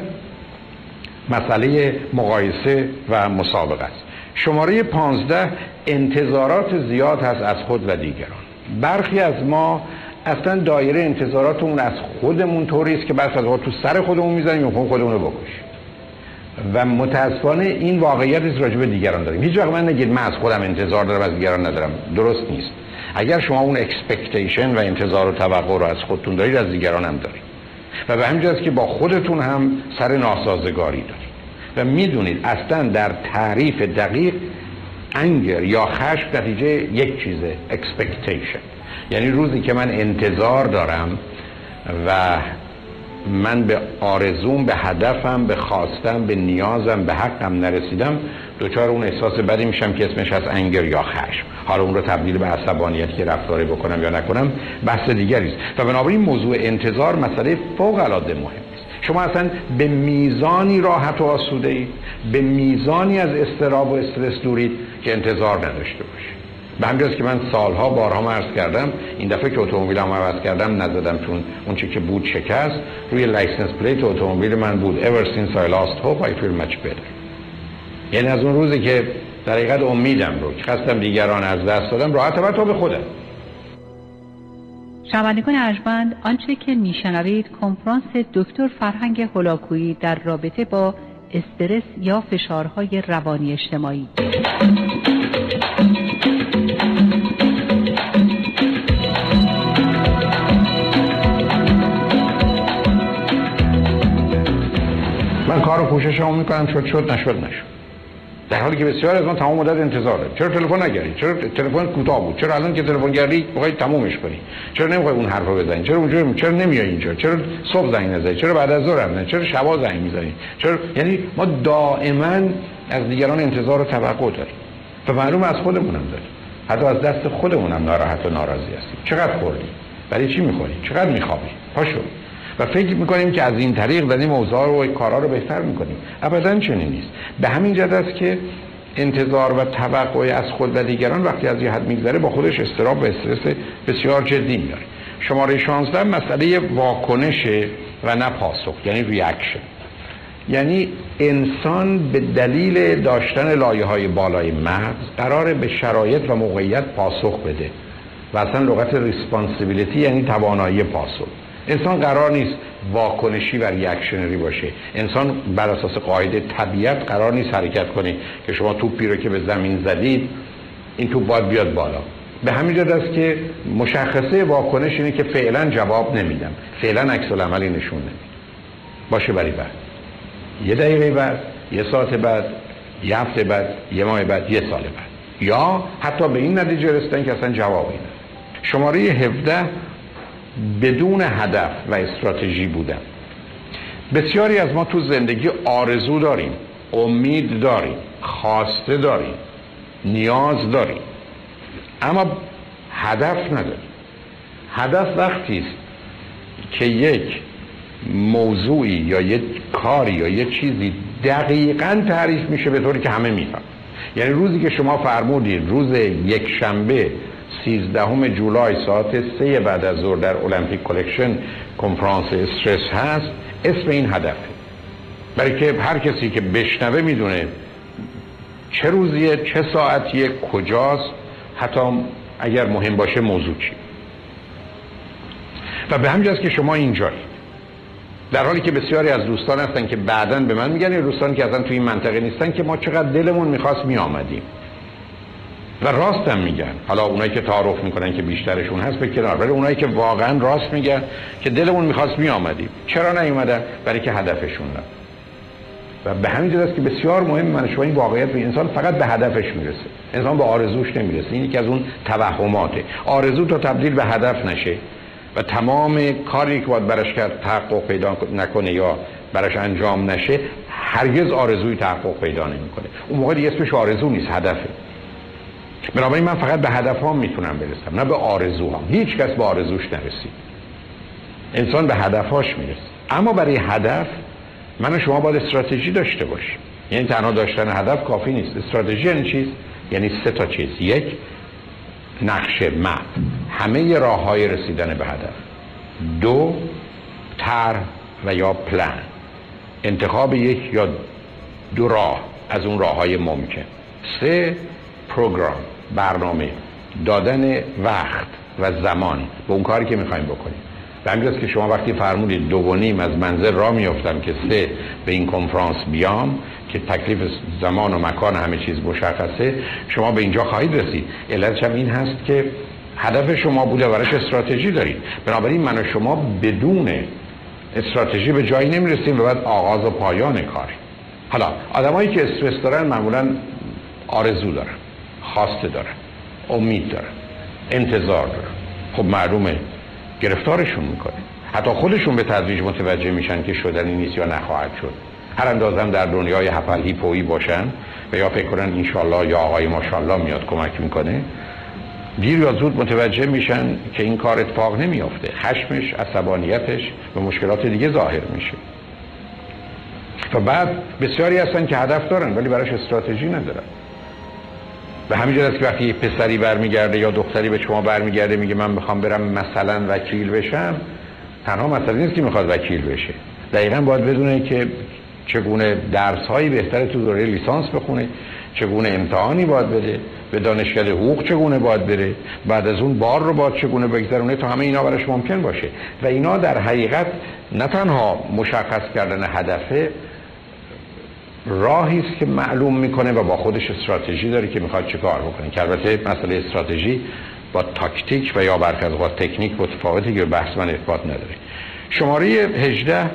مسئله مقایسه و مسابقه است. شماره پانزده انتظارات زیاد هست از خود و دیگران. برخی از ما اصلا دایره انتظاراتمون از خودمون طوری است که بس از تو سر خودمون می‌زنیم و خودمون رو بکشیم. و متاسفانه این واقعیت است راجع دیگران داریم. هیچ وقت من نگید من از خودم انتظار دارم از دیگران ندارم. درست نیست. اگر شما اون expectation و انتظار و توقع رو از خودتون دارید از دیگران هم دارید. و به همین که با خودتون هم سر ناسازگاری دارید. و می‌دونید اصلا در تعریف دقیق anger یا خشم نتیجه یک چیزه expectation یعنی روزی که من انتظار دارم و من به آرزوم به هدفم به خواستم به نیازم به حقم نرسیدم دوچار اون احساس بدی میشم که اسمش anger یا خشم. حالا اون رو تبدیل به عصبانیت که رفتاری بکنم یا نکنم بحث دیگری است. و بنابراین موضوع انتظار مسئله فوق العاده مهم. شما اصلا به میزانی راحت و آسوده اید. به میزانی از اضطراب و استرس دورید که انتظار نداشته باشید. به همین که من سالها بارها عرض کردم. این دفعه که اتومبیلم عوض کردم نزدم چون اون چی که بود شکست. روی license plate اتومبیل من بود. Ever since I lost hope I feel much better. یعنی از اون روزی که در حقیقت امیدم رو که خواستم دیگران از دست دادم راحت تا به خودم. شنوندگان ارجمند آنچه که میشنوید کنفرانس دکتر فرهنگ هولاکویی در رابطه با استرس یا فشارهای روانی اجتماعی. من کار و کوشش هم می‌کنم شد شد نشد نشد. در حالی که بسیار از ما تمام مدت انتظار داریم چرا تلفن نگردی چرا تلفن کوتاه بود؟ چرا الان که تلفن گردی می‌خوای تمومش کنی. چرا نمی‌خوای اون حرفو بزنی؟ چرا اونجا چرا نمیای اینجا؟ چرا صبح زنگ نزنی؟ چرا بعد از ظهر نه چرا شبا زنگ می‌زنی؟ چرا یعنی ما دائما از دیگران انتظار و توقع داریم. و معلوم از خودمون هم داریم. حتی از دست خودمون هم ناراحت و ناراضی هستیم. چقدر خوردی؟ برای چی می‌خوری؟ چقدر میخوابی؟ پاشو. و فکر می‌کنیم که از این طریق داریم اوضاع و کارا رو بهتر می‌کنیم. ابدا چنین نیست به همین جد است که انتظار و توقع از خود و دیگران وقتی از یه حد میگذره با خودش استراب و استرس بسیار جدی میاره شماره 16 مسئله واکنش و نه پاسخ یعنی reaction یعنی انسان به دلیل داشتن لایه های بالای مغز قرار به شرایط و موقعیت پاسخ بده. و اصلا لغت responsibility یعنی توانایی پاسخ. انسان قرار نیست واکنشی و reactionary باشه. انسان بر اساس قاعده طبیعت قرار نیست حرکت کنه که شما توپی رو که به زمین زدید این توپ باید بیاد بالا. به همین جد است که مشخصه واکنش اینه که فعلا جواب نمیدم. فعلا عکس العملی نشون نمیدم باشه بری بعد. یه دقیقه بعد یه ساعت بعد یه هفته بعد یه ماه بعد یه سال بعد. یا حتی به این نتیجه رسیدن که اصلا جوابی نه شماره 17 بدون هدف و استراتژی بودن. بسیاری از ما تو زندگی آرزو داریم امید داریم خواسته داریم نیاز داریم. اما هدف نداریم. هدف وقتی است که یک موضوعی یا یک کاری یا یک چیزی دقیقا تعریف میشه به طوری که همه میفهم یعنی روزی که شما فرمودید روز یک شنبه 13 جولای ساعت سه بعد از ظهر در المپیک کلکشن کنفرانس استرس هست. اسم این هدفه برای که هر کسی که بشنوه می‌دونه چه روزیه چه ساعتیه کجاست. حتی اگر مهم باشه موضوع چی. و به همجاست که شما اینجایید در حالی که بسیاری از دوستان هستن که بعدا به من میگن دوستان که اصلا توی این منطقه نیستن که ما چقدر دلمون می‌خواست میآمدیم. و راست هم میگن. حالا اونایی که تعارف می‌کنن که بیشترشون هست به کنار. ولی اونایی که واقعا راست میگن که دلمون می‌خواست میآمدیم. چرا نیومدن؟ برای که هدفشون نه. و به همین است که بسیار مهم من شما این واقعیت به انسان فقط به هدفش می‌رسه. انسان به آرزوش نمی‌رسه. این یکی از اون توهماته. آرزو تا تبدیل به هدف نشه و تمام کاری که باید برش کرد تحقق پیدا نکنه یا برش انجام نشه هرگز آرزوی تحقق پیدا نمی‌کنه. اون موقع دیگه اسمش آرزو نیست هدفه. بنابراین من فقط به هدف ها می‌تونم برسم نه به آرزوهام. هیچ کس به آرزوش نرسید. انسان به هدفهاش می‌رسه. اما برای هدف من و شما باید استراتژی داشته باشیم. یعنی تنها داشتن هدف کافی نیست. استراتژی یعنی چیز؟ یعنی سه تا چیز. یک نقشه مپ. همه راه های رسیدن به هدف. دو تر و یا پلان انتخاب یک یا دو راه از اون راه های ممکن. سه پروگرام. برنامه. دادن وقت و زمان به اون کاری که می‌خوایم بکنیم. و همینجاست که شما وقتی فرمودید دو و نیم از منزل را میافتم که سه به این کنفرانس بیام که تکلیف زمان و مکان همه چیز مشخصه شما به اینجا خواهید رسید. علتش این هست که هدف شما بوده براش استراتژی دارید. بنابراین من و شما بدون استراتژی به جایی نمی‌رسیم و بعد آغاز و پایان کار. حالا آدمایی که استرس دارن معمولا آرزو دارن. خواسته دارن امید دارن انتظار دارن خب معلومه گرفتارشون می‌کنه. حتی خودشون به تدریج متوجه میشن که شدنی نیست یا نخواهد شد. هر اندازم در دنیای هفل هیپویی باشن و یا فکر کنن انشالله یا آقای ماشالله میاد کمک می‌کنه دیر یا زود متوجه میشن که این کار اتفاق نمیافته. خشمش عصبانیتش و مشکلات دیگه ظاهر میشه. و بعد بسیاری هستن که هدف دارن ولی براش استراتژی ندارن. به همین است که وقتی پسری برمیگرده یا دختری به شما برمیگرده میگه من می‌خوام برم مثلا وکیل بشم تنها مسئله نیست که می‌خواد وکیل بشه. دقیقا باید بدونه که چگونه درس هایی بهتر تو دوره لیسانس بخونه چگونه امتحانی باید بده به دانشگاه حقوق چگونه باید بره بعد از اون بار رو باید چگونه بگذرونه تا همه اینا براش ممکن باشه. و اینا در حقیقت نه تنها مشخص کردن هدفه راهی است که معلوم می‌کنه و با خودش استراتژی داره که می‌خواد چه کار بکنه. که البته مسئله استراتژی با تاکتیک و یا برخلاف با تکنیک متفاوتی که بحث من ارتباط نداره. شماره 18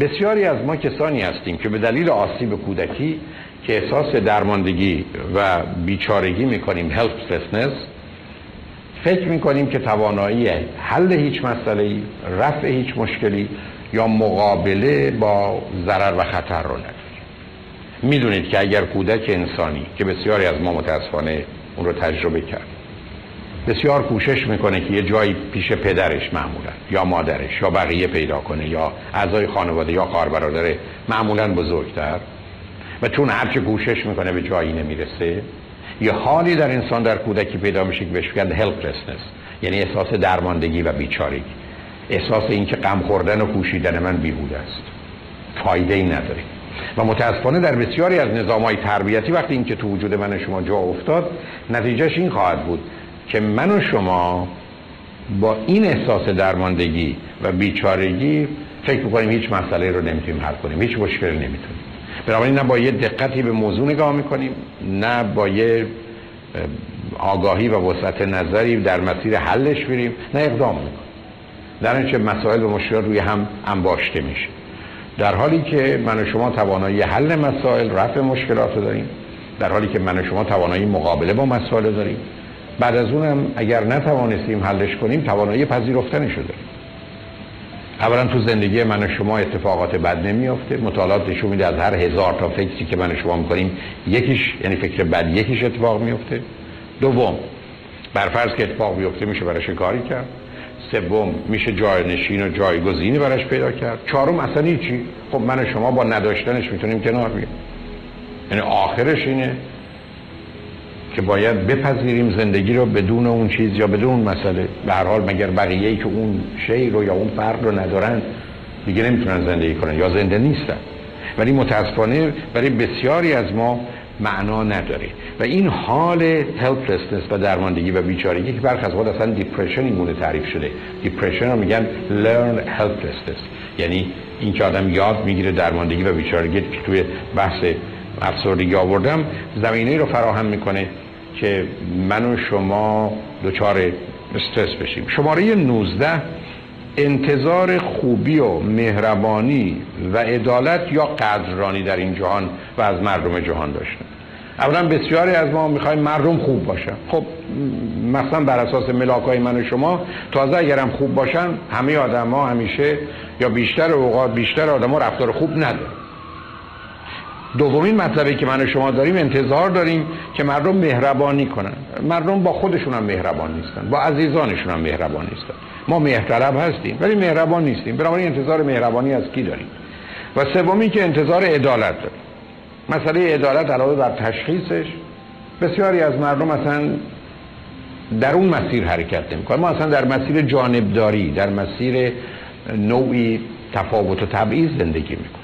بسیاری از ما کسانی هستیم که به دلیل آسیب کودکی که احساس درماندگی و بیچارگی می‌کنیم helplessness فکر می‌کنیم که توانایی حل هیچ مسئله رفع هیچ مشکلی یا مقابله با ضرر و خطر رو نداریم می‌دونید که اگر کودک انسانی که بسیاری از ما متاسفانه اون رو تجربه کرد بسیار کوشش می‌کنه که یه جایی پیش پدرش معمولا یا مادرش یا بقیه پیدا کنه یا اعضای خانواده یا خواهر برادر معمولا بزرگتر. و چون هرچه کوشش می‌کنه به جایی نمی‌رسه یه حالی در انسان در کودکی پیدا میشه که بهش میگن helplessness یعنی احساس درماندگی و بیچارگی احساس اینکه غم خوردن و کوشیدن من بیهوده است. فایده ای نداره. و متاسفانه در بسیاری از نظام های تربیتی وقتی اینکه تو وجود من شما جا افتاد نتیجهش این خواهد بود که من و شما با این احساس درماندگی و بیچارگی فکر می‌کنیم هیچ مسئله رو نمی‌تونیم حل کنیم هیچ مشکلی نمی‌تونیم. بنابراین نه با یه دقتی به موضوع نگاه می‌کنیم نه با یه آگاهی و وسعت نظری در مسیر حلش بریم نه اقدام می‌کنیم. در اینچه مسائل و مشکلات روی هم انباشته میشه. در حالی که من و شما توانایی حل مسائل رفع مشکلات داریم. در حالی که من و شما توانایی مقابله با مسائل داریم. بعد از اونم اگر نتوانستیم حلش کنیم توانایی پذیرفتنش داریم. اولا تو زندگی من و شما اتفاقات بد نمیافته. مطالعات نشون میده از هر هزار تا فکری که من و شما می‌کنیم یکیش یعنی فکر بد یکیش اتفاق میفته دوم برفرض که اتفاق بیفته میشه براش کاری کرد. سوم میشه جاینشین و جایگزینی براش پیدا کرد. چهارم اصلا هیچی. خب من و شما با نداشتنش می‌تونیم کنار بیایم. یعنی آخرش اینه که باید بپذیریم زندگی رو بدون اون چیز یا بدون اون مسئله. به هر حال مگر بقیه ای که اون شی رو یا اون فرد رو ندارن دیگه نمی‌تونن زندگی کنن یا زنده نیستن. ولی متاسفانه برای بسیاری از ما معنا نداره. و این حال helplessness و درماندگی و بیچارگی که برخ از اصلا depression این تعریف شده. depression رو میگن learned helplessness. یعنی این که آدم یاد می‌گیره درماندگی و بیچارگی که توی بحث افسردگی آوردم زمینه رو فراهم می‌کنه که من و شما دچار استرس بشیم. شماره 19 انتظار خوبی و مهربانی و عدالت یا قدرانی در این جهان و از مردم جهان داشتن. اولا بسیاری از ما می‌خوایم مردم خوب باشن. خب مثلا بر اساس ملاک من و شما تازه اگرم خوب باشن همه آدم ها همیشه یا بیشتر اوقات بیشتر آدم ها رفتار خوب ندارن. دومین مطلبی که من و شما داریم انتظار داریم که مردم مهربانی کنن. مردم با خودشون هم مهربان نیستن با عزیزانشون هم مهربان نیستن. ما مهرطلب هستیم ولی مهربان نیستیم. بنابراین انتظار مهربانی از کی داریم؟ و سومی که انتظار عدالت داریم. مسئله عدالت علاوه بر تشخیصش بسیاری از مردم اصلا در اون مسیر حرکت نمی‌کنن. ما اصلا در مسیر جانبداری در مسیر نوعی تفاوت و تبعیض زندگی می‌کنیم.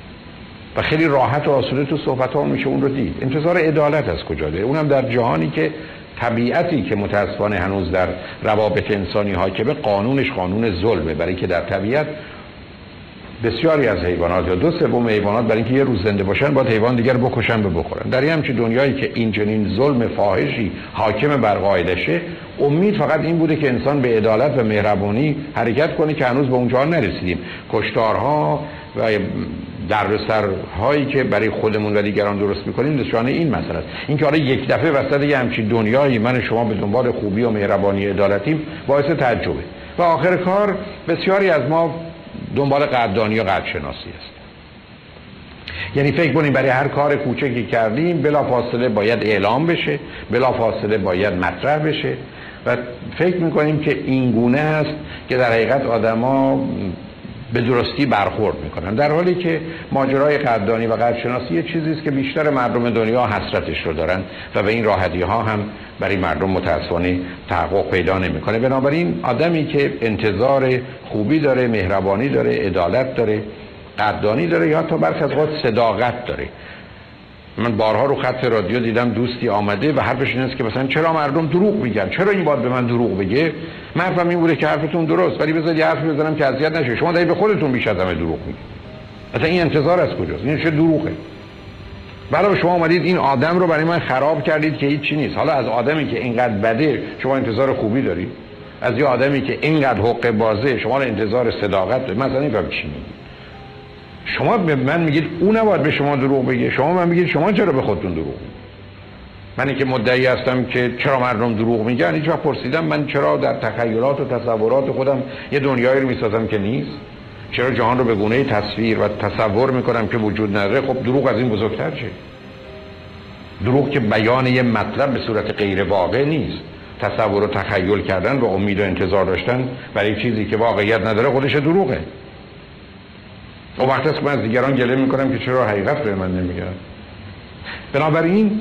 و خیلی راحت و آسوده تو صحبت ها میشه اون رو دید. انتظار عدالت از کجا داره اونم در جهانی که طبیعتی که متاسفانه هنوز در روابط انسانی به قانونش قانون ظلمه برای که در طبیعت بسیاری از حیوانات یا دو سوم حیوانات برای اینکه یه روز زنده باشن باید حیوان دیگر بکشن به بخورن. در این همچین دنیایی که این چنین ظلم فاحشی حاکم بر قاعدشه امید فقط این بوده که انسان به عدالت و مهربانی حرکت کنه که هنوز به اونجا نرسیدیم. کشتارها و دردسرهایی که برای خودمون و دیگران درست می‌کنیم نشانه این مسئله است. اینکه حالا یک دفعه وسط یه همچین دنیایی من شما به دنبال خوبی و مهربانی عدالتیم باعث تعجبه. و آخر کار بسیاری از ما دنبال قدردانی و قدرشناسی است. یعنی فکر کنیم برای هر کار کوچکی کردیم بلا فاصله باید اعلام بشه بلا فاصله باید مطرح بشه. و فکر می‌کنیم که این گونه است که در حقیقت آدما به درستی برخورد می‌کنن. در حالی که ماجرای قدردانی و قدرشناسی یه چیزی است که بیشتر مردم دنیا حسرتش رو دارن و به این راحتی ها هم برای مردم متاسفانه تحقق پیدا نمی‌کنه. بنابراین آدمی که انتظار خوبی داره مهربانی داره عدالت داره قدردانی داره یا تا برخی از صداقت داره من بارها رو خط رادیو دیدم دوستی آمده و حرفش این است که مثلا چرا مردم دروغ میگن؟ چرا این باید به من دروغ بگه؟ من این بوده که حرفتون درست ولی بذارید حرف بزنم که اذیت نشه. شما دارید به خودتون بیش از همه دروغ میگید اصلا این انتظار از کجاست؟ این چه دروغه؟ برای شما اومدید این آدم رو برای من خراب کردید که هیچ چی نیست. حالا از آدمی که اینقدر بده شما انتظار خوبی دارید. از یه آدمی که اینقدر حق بازه شما انتظار صداقت دارید. مثلا این چی میگید شما به من میگید او نباید به شما دروغ بگه. شما من میگید شما چرا به خودتون دروغ من که مدعی هستم که چرا مردم دروغ میگن هیچ وقت پرسیدم من چرا در تخیلات و تصورات خودم یه دنیایی رو می‌سازم که نیست؟ چرا جهان رو به گونه تصویر و تصور می‌کنم که وجود نداره؟ خب دروغ از این بزرگتر چه؟ دروغ که بیان یه مطلب به صورت غیر واقع نیست. تصور و تخیل کردن و امید و انتظار داشتن برای چیزی که واقعیت نداره خودش دروغه. و وقت است من از دیگران گله می‌کنم که چرا حقیقت به من نمیگن بنابراین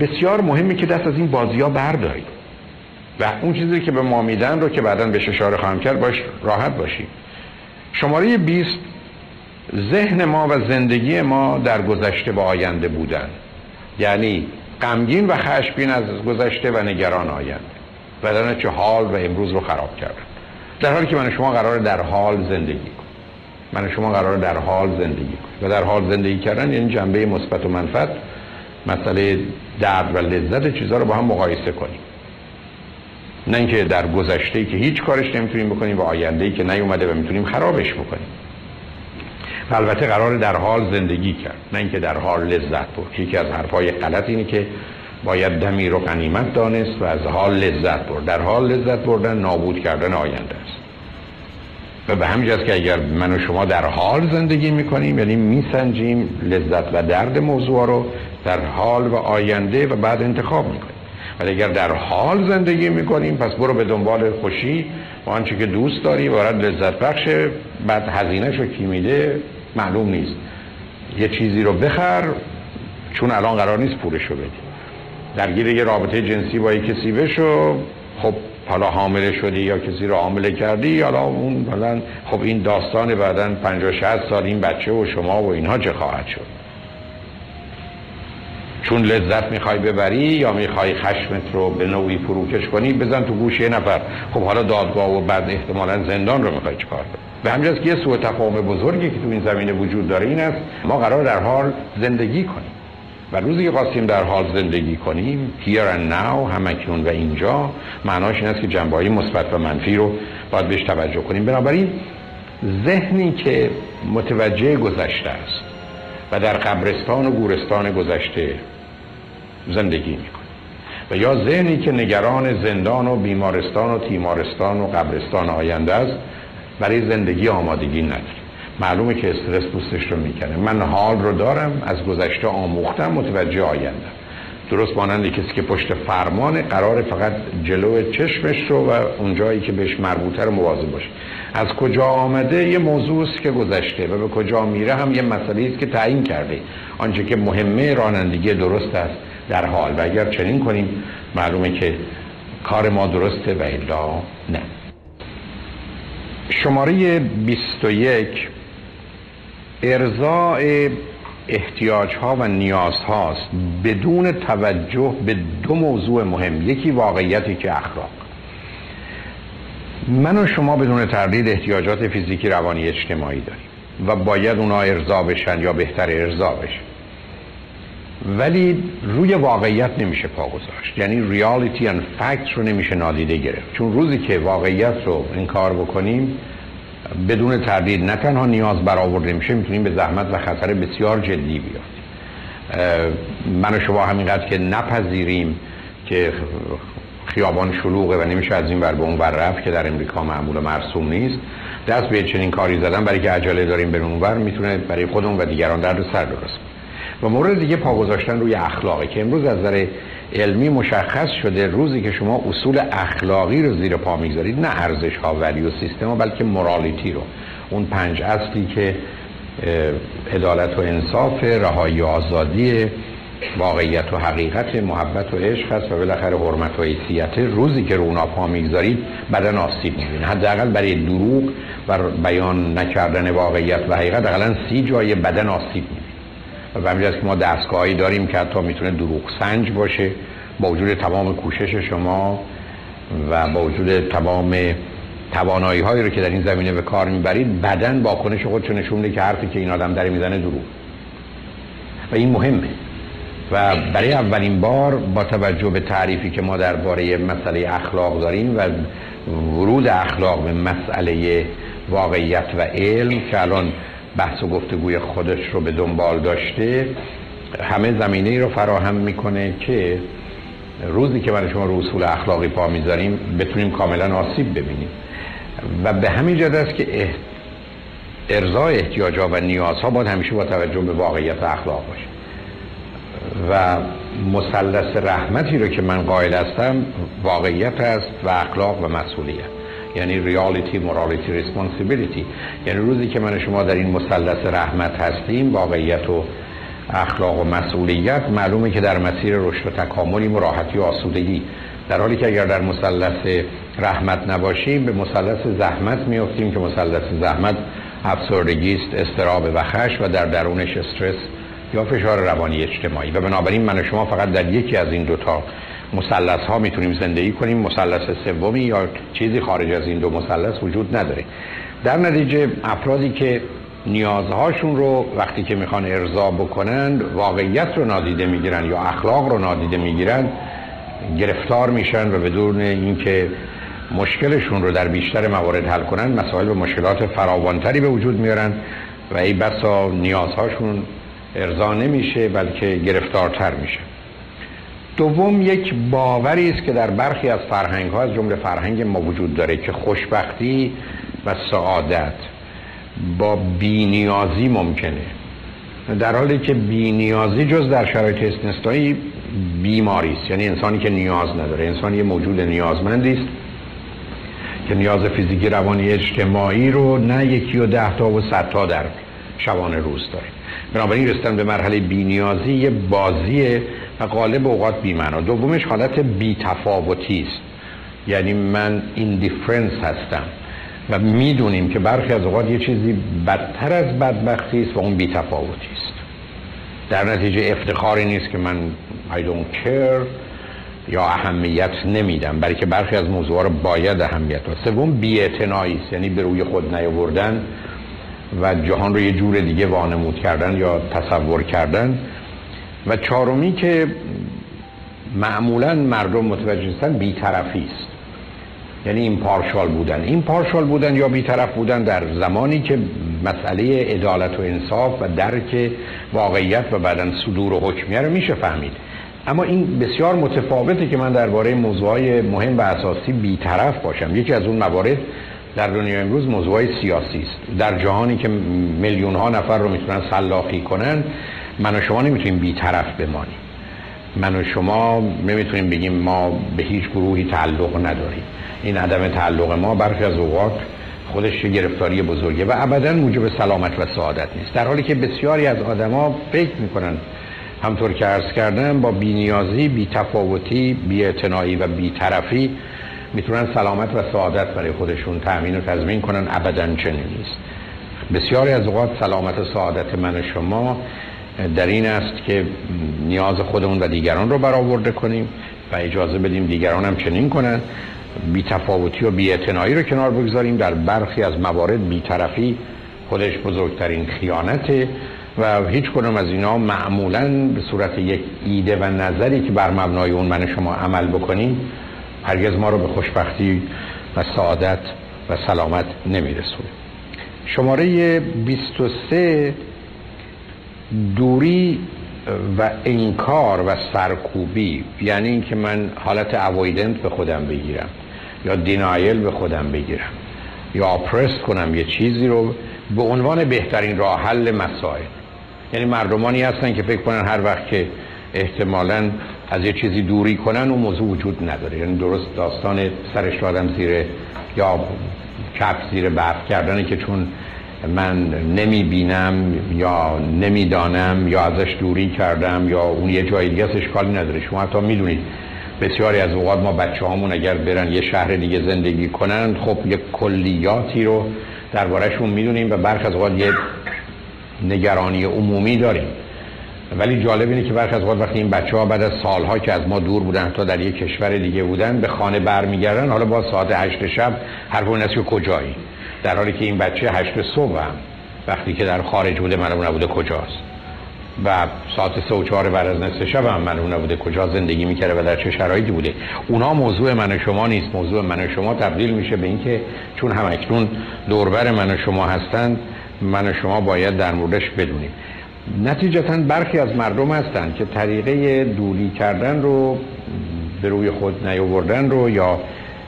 بسیار مهمه که دست از این بازی ها بردارید و اون چیزی که به ما میدن رو که بعدا بهش اشاره خواهم کرد باش راحت باشید. شماره 20 ذهن ما و زندگی ما در گذشته و آینده بودن. یعنی غمگین و خشمگین از گذشته و نگران آینده. و چه حال و امروز رو خراب کردن در حالی که من شما قرار در حال زندگی من شما قرار در حال زندگی کنیم. و در حال زندگی کردن یعنی جنبه مثبت و منفعت مسئله درد و لذت چیزها رو با هم مقایسه کنیم. نه اینکه در گذشته که هیچ کارش نمی‌تونیم بکنیم و آینده که نیومده و می‌تونیم خرابش بکنیم. البته قرار در حال زندگی کرد نه اینکه در حال لذت برد یکی از حرفای غلط اینه که باید دمی رو قنیمت دانست و از حال لذت برد. در حال لذت بردن نابود کردن آینده است. به همین که اگر من و شما در حال زندگی می‌کنیم یعنی میسنجیم لذت و درد موضوع رو در حال و آینده و بعد انتخاب می‌کنیم. ولی اگر در حال زندگی می‌کنیم پس برو به دنبال خوشی و آنچه که دوست داری وارد لذت بخشه بعد هزینه شو کی میده معلوم نیست. یه چیزی رو بخر چون الان قرار نیست پولش رو بدی. درگیر یه رابطه جنسی با یه کسی بشو خب حالا حامله شدی یا کسی رو حامله کردی؟ حالا اون مثلا خب این داستان بعدا 50 60 سال این بچه و شما و اینها چه خواهد شد؟ چون لذت می‌خوای ببری یا می‌خوای خشمت رو به نوعی فروکش کنی بزن تو گوش یه نفر. خب حالا دادگاه و بعد احتمالا زندان رو می‌خوای چکار به همجاست که یه سوء تفاهم بزرگی که تو این زمینه وجود داره این است ما قرار در حال زندگی کنیم. و روزی که خواستیم در حال زندگی کنیم here and now همکنون و اینجا معناش این است که جنبه های مثبت و منفی رو باید بهش توجه کنیم. بنابراین ذهنی که متوجه گذشته است و در قبرستان و گورستان گذشته زندگی می‌کنه و یا ذهنی که نگران زندان و بیمارستان و تیمارستان و قبرستان آینده است برای زندگی آمادگی نداره. معلومه که استرس دوستش رو می‌کنه. من حال رو دارم از گذشته آموختم متوجه آینده درست مانند کسی که پشت فرمان قرار فقط جلو چشمش رو و اونجایی که بهش مربوطه رو مواظب باشه. از کجا آمده؟ یه موضوع است که گذشته و به کجا میره هم یه مسئله است که تعیین کرده. آنچه که مهمه رانندگی درست است در حال. و اگر چنین کنیم معلومه که کار ما درسته و الا نه. شماره 21 ارزای احتیاج ها و نیاز هاست بدون توجه به دو موضوع مهم. یکی واقعیتی که اخلاق. من و شما بدون تردید احتیاجات فیزیکی روانی اجتماعی داریم و باید اونا ارضا بشن یا بهتر ارضا بشن. ولی روی واقعیت نمیشه پا گذاشت. یعنی ریالیتی ان فکت رو نمیشه نادیده گرفت. چون روزی که واقعیت رو انکار بکنیم بدون تردید نه تنها نیاز برآورده میشه می‌تونیم به زحمت و خطر بسیار جدی بیافتیم. من و شما همینقدر که نپذیریم که خیابان شلوغه و نمیشه از این بر به اون بر رفت که در امریکا معمول مرسوم نیست. دست به چنین کاری زدن برای که عجله داریم بریم اونور می‌تونه برای خودمون و دیگران درد سر درست و مورد دیگه پا گذاشتن روی اخلاقی که امروز از نظر علمی مشخص شده روزی که شما اصول اخلاقی رو زیر پا می‌گذارید نه ارزش ها ولی و سیستم بلکه مورالیتی رو. اون پنج اصلی که عدالت و انصاف رهایی و آزادی واقعیت و حقیقت محبت و عشق هست و بالاخره حرمت و حیثیت روزی که رو اونا پا می‌گذارید بدن آسیب می‌بینه. حداقل برای دروغ و بیان نکردن واقعیت و حقیقت اقلا سی جای بدن آسیب می‌بینه. و همین که ما دستگاهی داریم که حتی می‌تونه دروغ سنج باشه با وجود تمام کوشش شما و با وجود تمام توانایی هایی رو که در این زمینه به کار می‌برید بدن با کنش خودشو نشون میده که حرفی که این آدم داره می‌زنه دروغ. و این مهمه. و برای اولین بار با توجه به تعریفی که ما درباره مسئله اخلاق داریم و ورود اخلاق به مسئله واقعیت و علم که الان بحث و گفتگوی خودش رو به دنبال داشته همه زمینه ای رو فراهم می‌کنه که روزی که من شما رو اصول اخلاقی پا می‌ذاریم بتونیم کاملا آسیب ببینیم. و به همین جد است که ارزای احتیاجا و نیازها باید همیشه با توجه به واقعیت اخلاق باشه. و مثلث رحمتی رو که من قائل هستم واقعیت است و اخلاق و مسئولیت. یعنی ریالیتی مورالیتی ریسپانسیبیلیتی یعنی روزی که من شما در این مثلث رحمت هستیم واقعیت و اخلاق و مسئولیت معلومه که در مسیر رشد و تکاملی و راحتی و آسودگی. در حالی که اگر در مثلث رحمت نباشیم به مثلث زحمت میافتیم که مثلث زحمت افسردگی است استراب و خش و در درونش استرس یا فشار روانی اجتماعی. و بنابراین من شما فقط در یکی از این دوتا مثلث ها می‌تونیم زندگی کنیم. مثلث سومی یا چیزی خارج از این دو مثلث وجود نداره. در نتیجه افرادی که نیازهاشون رو وقتی که می‌خوان ارضا بکنند واقعیت رو نادیده می‌گیرن یا اخلاق رو نادیده می‌گیرن گرفتار میشن و بدون اینکه مشکلشون رو در بیشتر موارد حل کنن مسائل و مشکلات فراوانتری به وجود میارن و ای بسا نیازهاشون ارضا نمیشه بلکه گرفتارتر میشه. دوم یک باوری است که در برخی از فرهنگ ها از جمله فرهنگ ما وجود داره که خوشبختی و سعادت با بینیازی ممکنه. در حالی که بینیازی جز در شرایط استثنایی بیماری است. یعنی انسانی که نیاز نداره انسانی موجود نیازمندی است که نیاز فیزیکی روانی اجتماعی رو نه یکی و ده تا و صد تا در شبانه روز داره. بنابراین رسیدن به مرحله بینیازی یه بازیه و غالب اوقات بیمعنا دومش حالت بیتفاوتی است. یعنی من ایندیفرنس هستم و می‌دونیم که برخی از اوقات یه چیزی بدتر از بدبختی است و اون بیتفاوتی است. در نتیجه افتخاری نیست که من I don't care یا اهمیت نمیدم برای که برخی از موضوع رو باید اهمیت و سوم بی‌اعتنایی است. یعنی به روی خود نیاوردن و جهان رو یه جور دیگه وانمود کردن یا تصور کردن. و چهارمی که معمولا مردم متوجه هستن بیطرفی است. یعنی این پارشال بودن. این پارشال بودن یا بیطرف بودن در زمانی که مسئله عدالت و انصاف و درک واقعیت و بعدا صدور و حکمیه رو میشه فهمید. اما این بسیار متفاوته که من درباره موضوعهای مهم و اساسی بیطرف باشم. یکی از اون موارد در دنیا امروز موضوع سیاسی است. در جهانی که میلیون ها نفر رو می‌تونن سلاخی کنن من و شما نمی‌تونیم بیطرف بمانیم. من و شما نمی‌تونیم بگیم ما به هیچ گروهی تعلق نداریم. این عدم تعلق ما برخی از اوقات خودش گرفتاری بزرگه و ابدا موجب سلامت و سعادت نیست. در حالی که بسیاری از آدما فکر می‌کنن همطور که عرض کردم با بینیازی بیتفاوتی بیاعتنایی و بیطرفی می‌تونن سلامت و سعادت برای خودشون تأمین و تضمین کنن. ابدا چنین نیست. بسیاری از اوقات سلامت و سعادت من و شما در این است که نیاز خودمون و دیگران رو برآورده کنیم و اجازه بدیم دیگران هم چنین کنن. بی تفاوتی و بی رو کنار بگذاریم. در برخی از موارد بی طرفی خودش بزرگترین خیانته و هیچ کنم از اینا معمولا به صورت یک ایده و نظری که بر مبنای اون من شما عمل بکنیم هرگز ما رو به خوشبختی و سعادت و سلامت نمیرسونه. شماره 23 دوری و انکار و سرکوبی یعنی اینکه من حالت اوایدنت به خودم بگیرم یا دینایل به خودم بگیرم یا آپرست کنم یه چیزی رو به عنوان بهترین راه حل مسائل. یعنی مردمانی هستن که فکر کنن هر وقت که احتمالا از یه چیزی دوری کنن اون موضوع وجود نداره. یعنی درست داستان سرش رو زیر یا کپ زیر برف کردنه که چون من نمی بینم یا نمی‌دانم یا ازش دوری کردم یا اون یه جای دیگه اشکالی نداره. شما حتی می‌دونید بسیاری از اوقات ما بچه همون اگر برن یه شهر دیگه زندگی کنن خب یه کلیاتی رو دربارهشون می‌دونیم و برخ از اوقات یه نگرانی عمومی داریم. ولی جالب اینه که برخ از اوقات وقتی این بچه ها بعد از سالها که از ما دور بودن تا در یک کشور دیگه بودن به خانه برمیگردن حالا با ساعت هشت شب حرف اون است که کجایی؟ در حالی که این بچه هشت صبح هم وقتی که در خارج بوده معلوم نبوده کجاست. و ساعت سه و چهار بعد از نصف شب هم معلوم نبوده کجا زندگی می‌کرده و در چه شرایطی بوده. اونا موضوع من و شما نیست. موضوع من و شما تبدیل میشه به اینکه چون هم اکنون دوربر من و شما هستند من و شما باید در موردش بدونیم. نتیجتا برخی از مردم هستند که طریقه دوری کردن رو به روی خود نیاوردن رو یا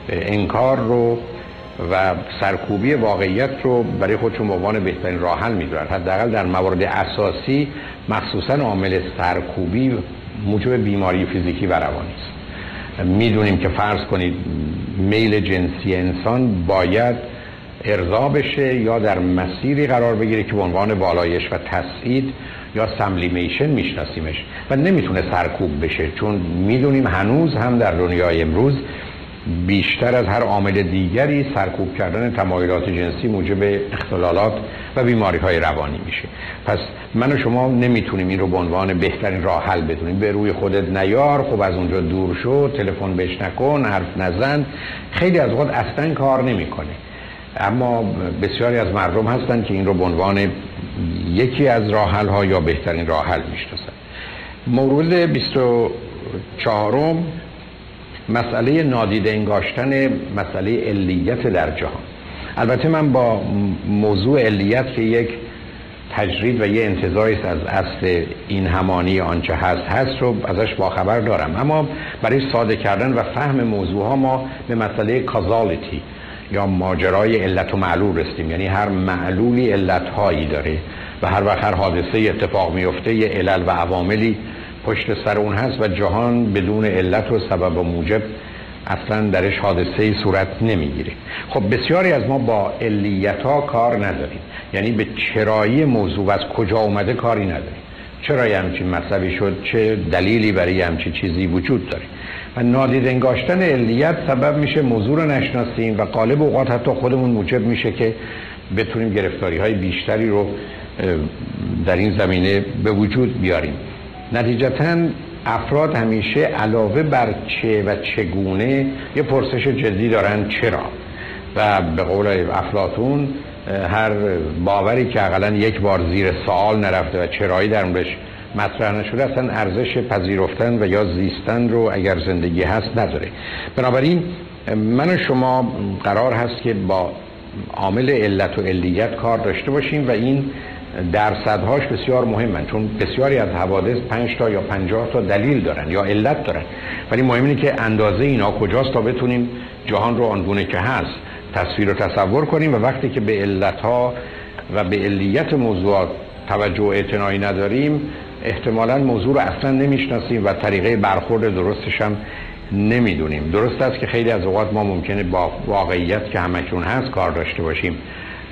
انکار رو و سرکوبی واقعیت رو برای خودشون عنوان بهترین راه حل حداقل در موارد اساسی مخصوصا عامل سرکوبی موجب بیماری فیزیکی و روانی است. می‌دونیم که فرض کنید میل جنسی انسان باید ارضا بشه یا در مسیری قرار بگیره که به عنوان والایش و تسعید یا سملیمیشن میشناسیمش و نمی‌تونه سرکوب بشه چون می‌دونیم هنوز هم در دنیای امروز بیشتر از هر عامل دیگری سرکوب کردن تمایلات جنسی موجب اختلالات و بیماری های روانی میشه. پس من و شما نمی‌تونیم این رو به عنوان بهترین راه حل بدونیم. به روی خودت نیار خب از اونجا دور شو تلفن بهش نکن حرف نزن. خیلی از وقت اصلا کار نمی‌کنه. اما بسیاری از مردم هستن که این رو به عنوان یکی از راه حل ها یا بهترین راه حل می‌شناسن مورد 24 مسئله نادیده انگاشتن مسئله علیت در جهان. البته من با موضوع علیت که یک تجرید و یه انتظاری از اصل این همانی آنچه هست هست رو ازش باخبر دارم. اما برای ساده کردن و فهم موضوع ها ما به مسئله کازالیتی یا ماجرای علت و معلول رسیدیم. یعنی هر معلولی علت هایی داره و هر وقت هر حادثه اتفاق میفته یه علل و عواملی پشت سر اون هست و جهان بدون علت و سبب و موجب اصلا درش حادثه ای صورت نمی‌گیره. خب بسیاری از ما با علیت ها کار نداریم. یعنی به چرایی موضوع و از کجا اومده کاری نداریم. چرا یه همچین مطلبی شد چه دلیلی برای همچین چیزی وجود داره؟ و نادید انگاشتن علیت سبب میشه موضوع رو نشناسیم و قالب اوقات حتی خودمون موجب میشه که بتونیم گرفتاری های بیشتری رو در این زمینه به وجود بیاریم. نتیجتا افراد همیشه علاوه بر چه و چگونه یه پرسش جدی دارن چرا. و به قول افلاتون هر باوری که اقلا یک بار زیر سوال نرفته و چرایی در موردش مطرح نشده اصلا ارزش پذیرفتن و یا زیستن رو اگر زندگی هست نداره. بنابراین من و شما قرار هست که با عامل علت و علیت کار داشته باشیم و این درصدهاش بسیار مهمن چون بسیاری از حوادث 5 تا یا 50 تا دلیل دارن یا علت دارن. ولی مهم اینه که اندازه اینا کجاست تا بتونیم جهان رو آنگونه که هست تصویر رو تصور کنیم و وقتی که به علت ها و به علیت موضوعات توجه و اعتنایی نداریم احتمالا موضوع رو اصلا نمی‌شناسیم و طریقه برخورد درستش هم نمی‌دونیم. درست است که خیلی از اوقات ما ممکنه با واقعیت که همکنون هست کار داشته باشیم.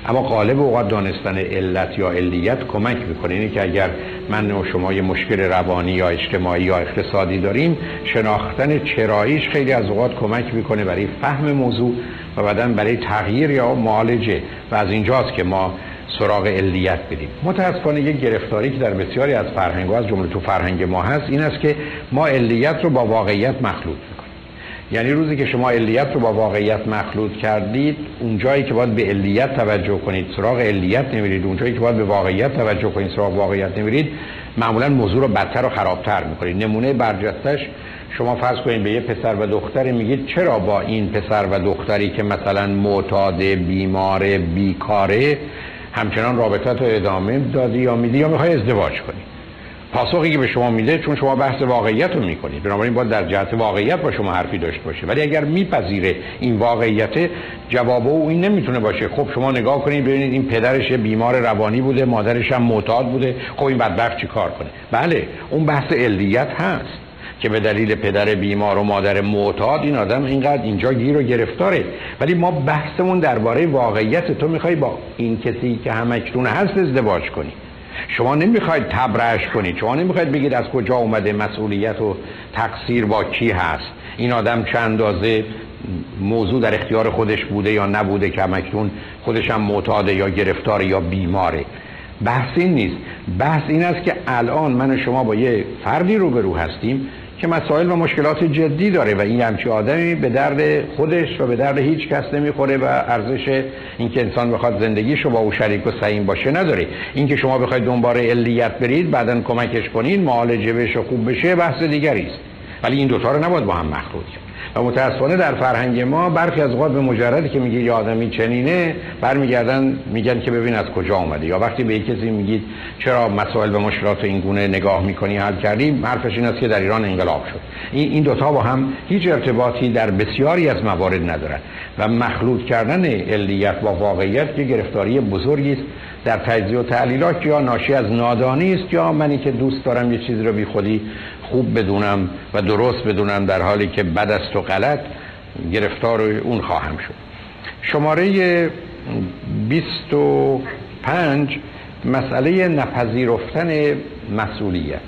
اما قالب اوقات دانستن علت یا علیت کمک می‌کنه. اینه که اگر من و شما یه مشکل روانی یا اجتماعی یا اقتصادی داریم شناختن چراییش خیلی از اوقات کمک می‌کنه برای فهم موضوع و بعدا برای تغییر یا معالجه. و از اینجاست که ما سراغ علیت بدیم. متاسفانه یک گرفتاری که در بسیاری از فرهنگ از جمله تو فرهنگ ما هست این است که ما علیت رو با واقعیت مخلوط می‌کنیم. یعنی روزی که شما علیت رو با واقعیت مخلوط کردید اون جایی که باید به علیت توجه کنید سراغ علیت نمیرید. اون جایی که باید به واقعیت توجه کنید سراغ واقعیت نمیرید معمولا موضوع رو بدتر و خرابتر می‌کنید. نمونه برجستش شما فرض کنید به یه پسر و دختری میگید چرا با این پسر و دختری که مثلا معتاد بیمار بیکاره همچنان رابطت رو ادامه دادی یا میدی یا می‌خوای ازدواج کنی؟ پاسخی که به شما میده چون شما بحث واقعیت رو می‌کنید. بنابراین باید در جهت واقعیت با شما حرفی داشته باشه. ولی اگر میپذیره این واقعیت جواب او این نمی‌تونه باشه. خب شما نگاه کنید ببینید این پدرش بیمار روانی بوده مادرش هم معتاد بوده. خب این بدبخت چی کار کنه؟ بله اون بحث علیت هست. که به دلیل پدر بیمار و مادر معتاد این آدم اینقدر اینجا گیر و گرفتاره. ولی ما بحثمون درباره واقعیت تو می‌خوای با این کسی که همکنون هست ازدواج کنی. شما نمی‌خواید تبرش کنید شما نمی‌خواید بگید از کجا اومده مسئولیت و تقصیر با کی هست. این آدم چند اندازه موضوع در اختیار خودش بوده یا نبوده که همکنون خودش هم معتاده یا گرفتار یا بیماره. بحث این نیست. بحث این است که الان من و شما با یه فردی روبرو هستیم. که مسائل و مشکلات جدی داره و این همچی آدمی به درد خودش و به درد هیچ کس نمی‌خوره و ارزش اینکه انسان بخواد زندگیشو با او شریک و سعیم باشه نداره. اینکه شما بخواید دنبال علیت برید بعدا کمکش کنید معالجه بشه خوب بشه بحث دیگری است. ولی این دوتا رو نباید با هم مخلوط و متاسفانه در فرهنگ ما برخی از اوقات به مجردی که میگه یه آدمی چنینه برمیگردن میگن که ببین از کجا اومده یا وقتی به کسی میگید چرا مسائل و مشکلات این گونه نگاه می‌کنی حل کردی حرفش این است که در ایران انقلاب شد. این دوتا با هم هیچ ارتباطی در بسیاری از موارد ندارن. و مخلوط کردن علیت با واقعیت که گرفتاری بزرگی است. در تجزیه و تعلیلات یا ناشی از نادانی است یا منی که دوست دارم یه چیزی رو بی خودی خوب بدونم و درست بدونم در حالی که بد است و غلط گرفتار اون خواهم شد. شماره 25 مسئله نپذیرفتن مسئولیت.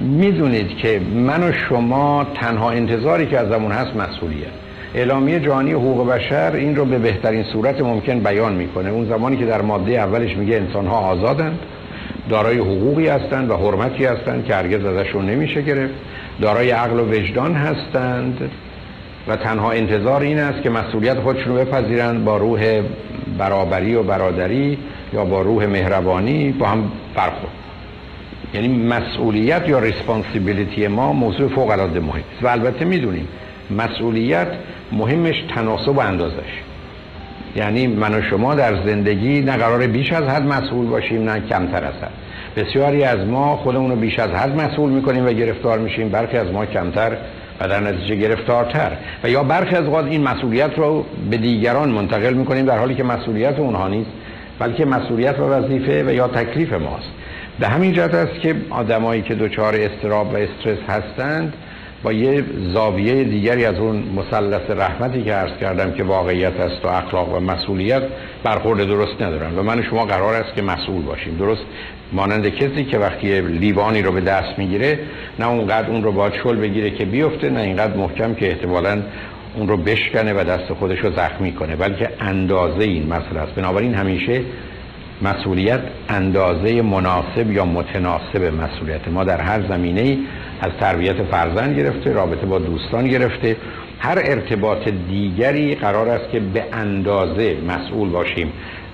می‌دونید که من و شما تنها انتظاری که ازمون هست مسئولیت. اعلامیه جهانی حقوق بشر این رو به بهترین صورت ممکن بیان می‌کنه. اون زمانی که در ماده اولش میگه انسان ها آزادند. دارای حقوقی هستند و حرمتی هستند که هرگز ازشون نمیشه گرفت. دارای عقل و وجدان هستند و تنها انتظار این است که مسئولیت خودشون رو بپذیرند با روح برابری و برادری یا با روح مهربانی با هم برخورد. یعنی مسئولیت یا ریسپانسیبیلیتی ما موضوع فوق العاده مهم و البته می‌دونیم مسئولیت مهمش تناسب و اندازش. یعنی من و شما در زندگی نه قرار بیش از حد مسئول باشیم نه کمتر از حد. بسیاری از ما خودمون رو بیش از حد مسئول می‌کنیم و گرفتار میشیم. برخی از ما کمتر و در نتیجه گرفتارتر. و یا برخی از اوقات این مسئولیت رو به دیگران منتقل می‌کنیم در حالی که مسئولیت اونها نیست بلکه مسئولیت و وظیفه و یا تکلیف ماست. به همین جهت است که آدمایی که دچار استراب و استرس هستند با یه زاویه دیگری از اون مثلث رحمتی که عرض کردم که واقعیت است و اخلاق و مسئولیت برخورد درست ندارن و من شما قرار است که مسئول باشیم. درست مانند کسی که وقتی لیوانی رو به دست می‌گیره نه اونقدر اون رو باید شل بگیره که بیفته نه اینقدر محکم که احتمالا اون رو بشکنه و دست خودش رو زخمی کنه بلکه اندازه این مسئله است. بنابراین همیشه مسئولیت اندازه مناسب یا متناسب مسئولیت. ما در هر زمینه از تربیت فرزند گرفته رابطه با دوستان گرفته. هر ارتباط دیگری قرار است که به اندازه مسئول باشیم.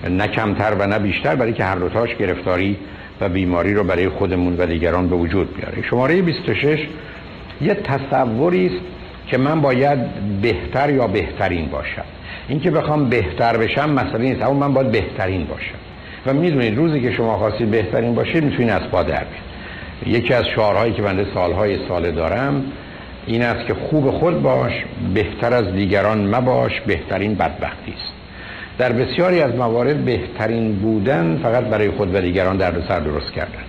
نه کمتر و نه بیشتر برای که هر دوتاش گرفتاری و بیماری رو برای خودمون و دیگران به وجود بیاره. شماره 26 یه تصوری است که من باید بهتر یا بهترین باشم. اینکه بخوام بهتر بشم مسئله نیست اما من باید بهترین باشم. و می‌دونید روزی که شما خواستید بهترین باشید می‌تونید از پا در یکی از شعارهایی که بنده سالهای ساله دارم این است که خوب خود باش بهتر از دیگران مباش بهترین بدبختی است. در بسیاری از موارد بهترین بودن فقط برای خود و دیگران در سر درست کردن.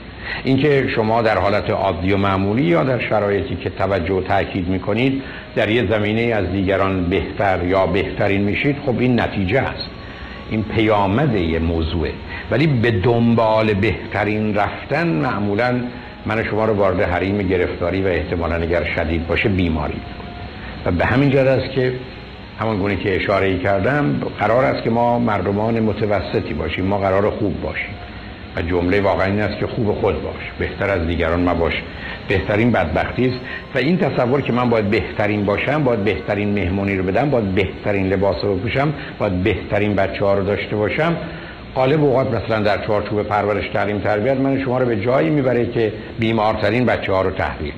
اینکه شما در حالت عادی و معمولی یا در شرایطی که توجه و تاکید می‌کنید در یه زمینه از دیگران بهتر یا بهترین میشید خب این نتیجه است. این پیامد یه موضوعه. ولی به دنبال بهترین رفتن معمولا من شما رو وارد حریم گرفتاری و احتمالا اگر شدید باشه بیماری و به همین جد است که همان گونه که اشاره ای کردم قرار است که ما مردمان متوسطی باشیم ما قرار خوب باشیم. و جمله واقعا این است که خوب خود باش بهتر از دیگران مباش. بهترین بدبختی است. و این تصور که من باید بهترین باشم باید بهترین مهمونی رو بدم باید بهترین لباس رو بپوشم باید بهترین بچه ها رو داشته باشم قالب اوقات مثلا در چارچوب پرورش تعلیم تربیت من شما رو به جایی می‌بره که بیمارترین بچه ها رو تحویل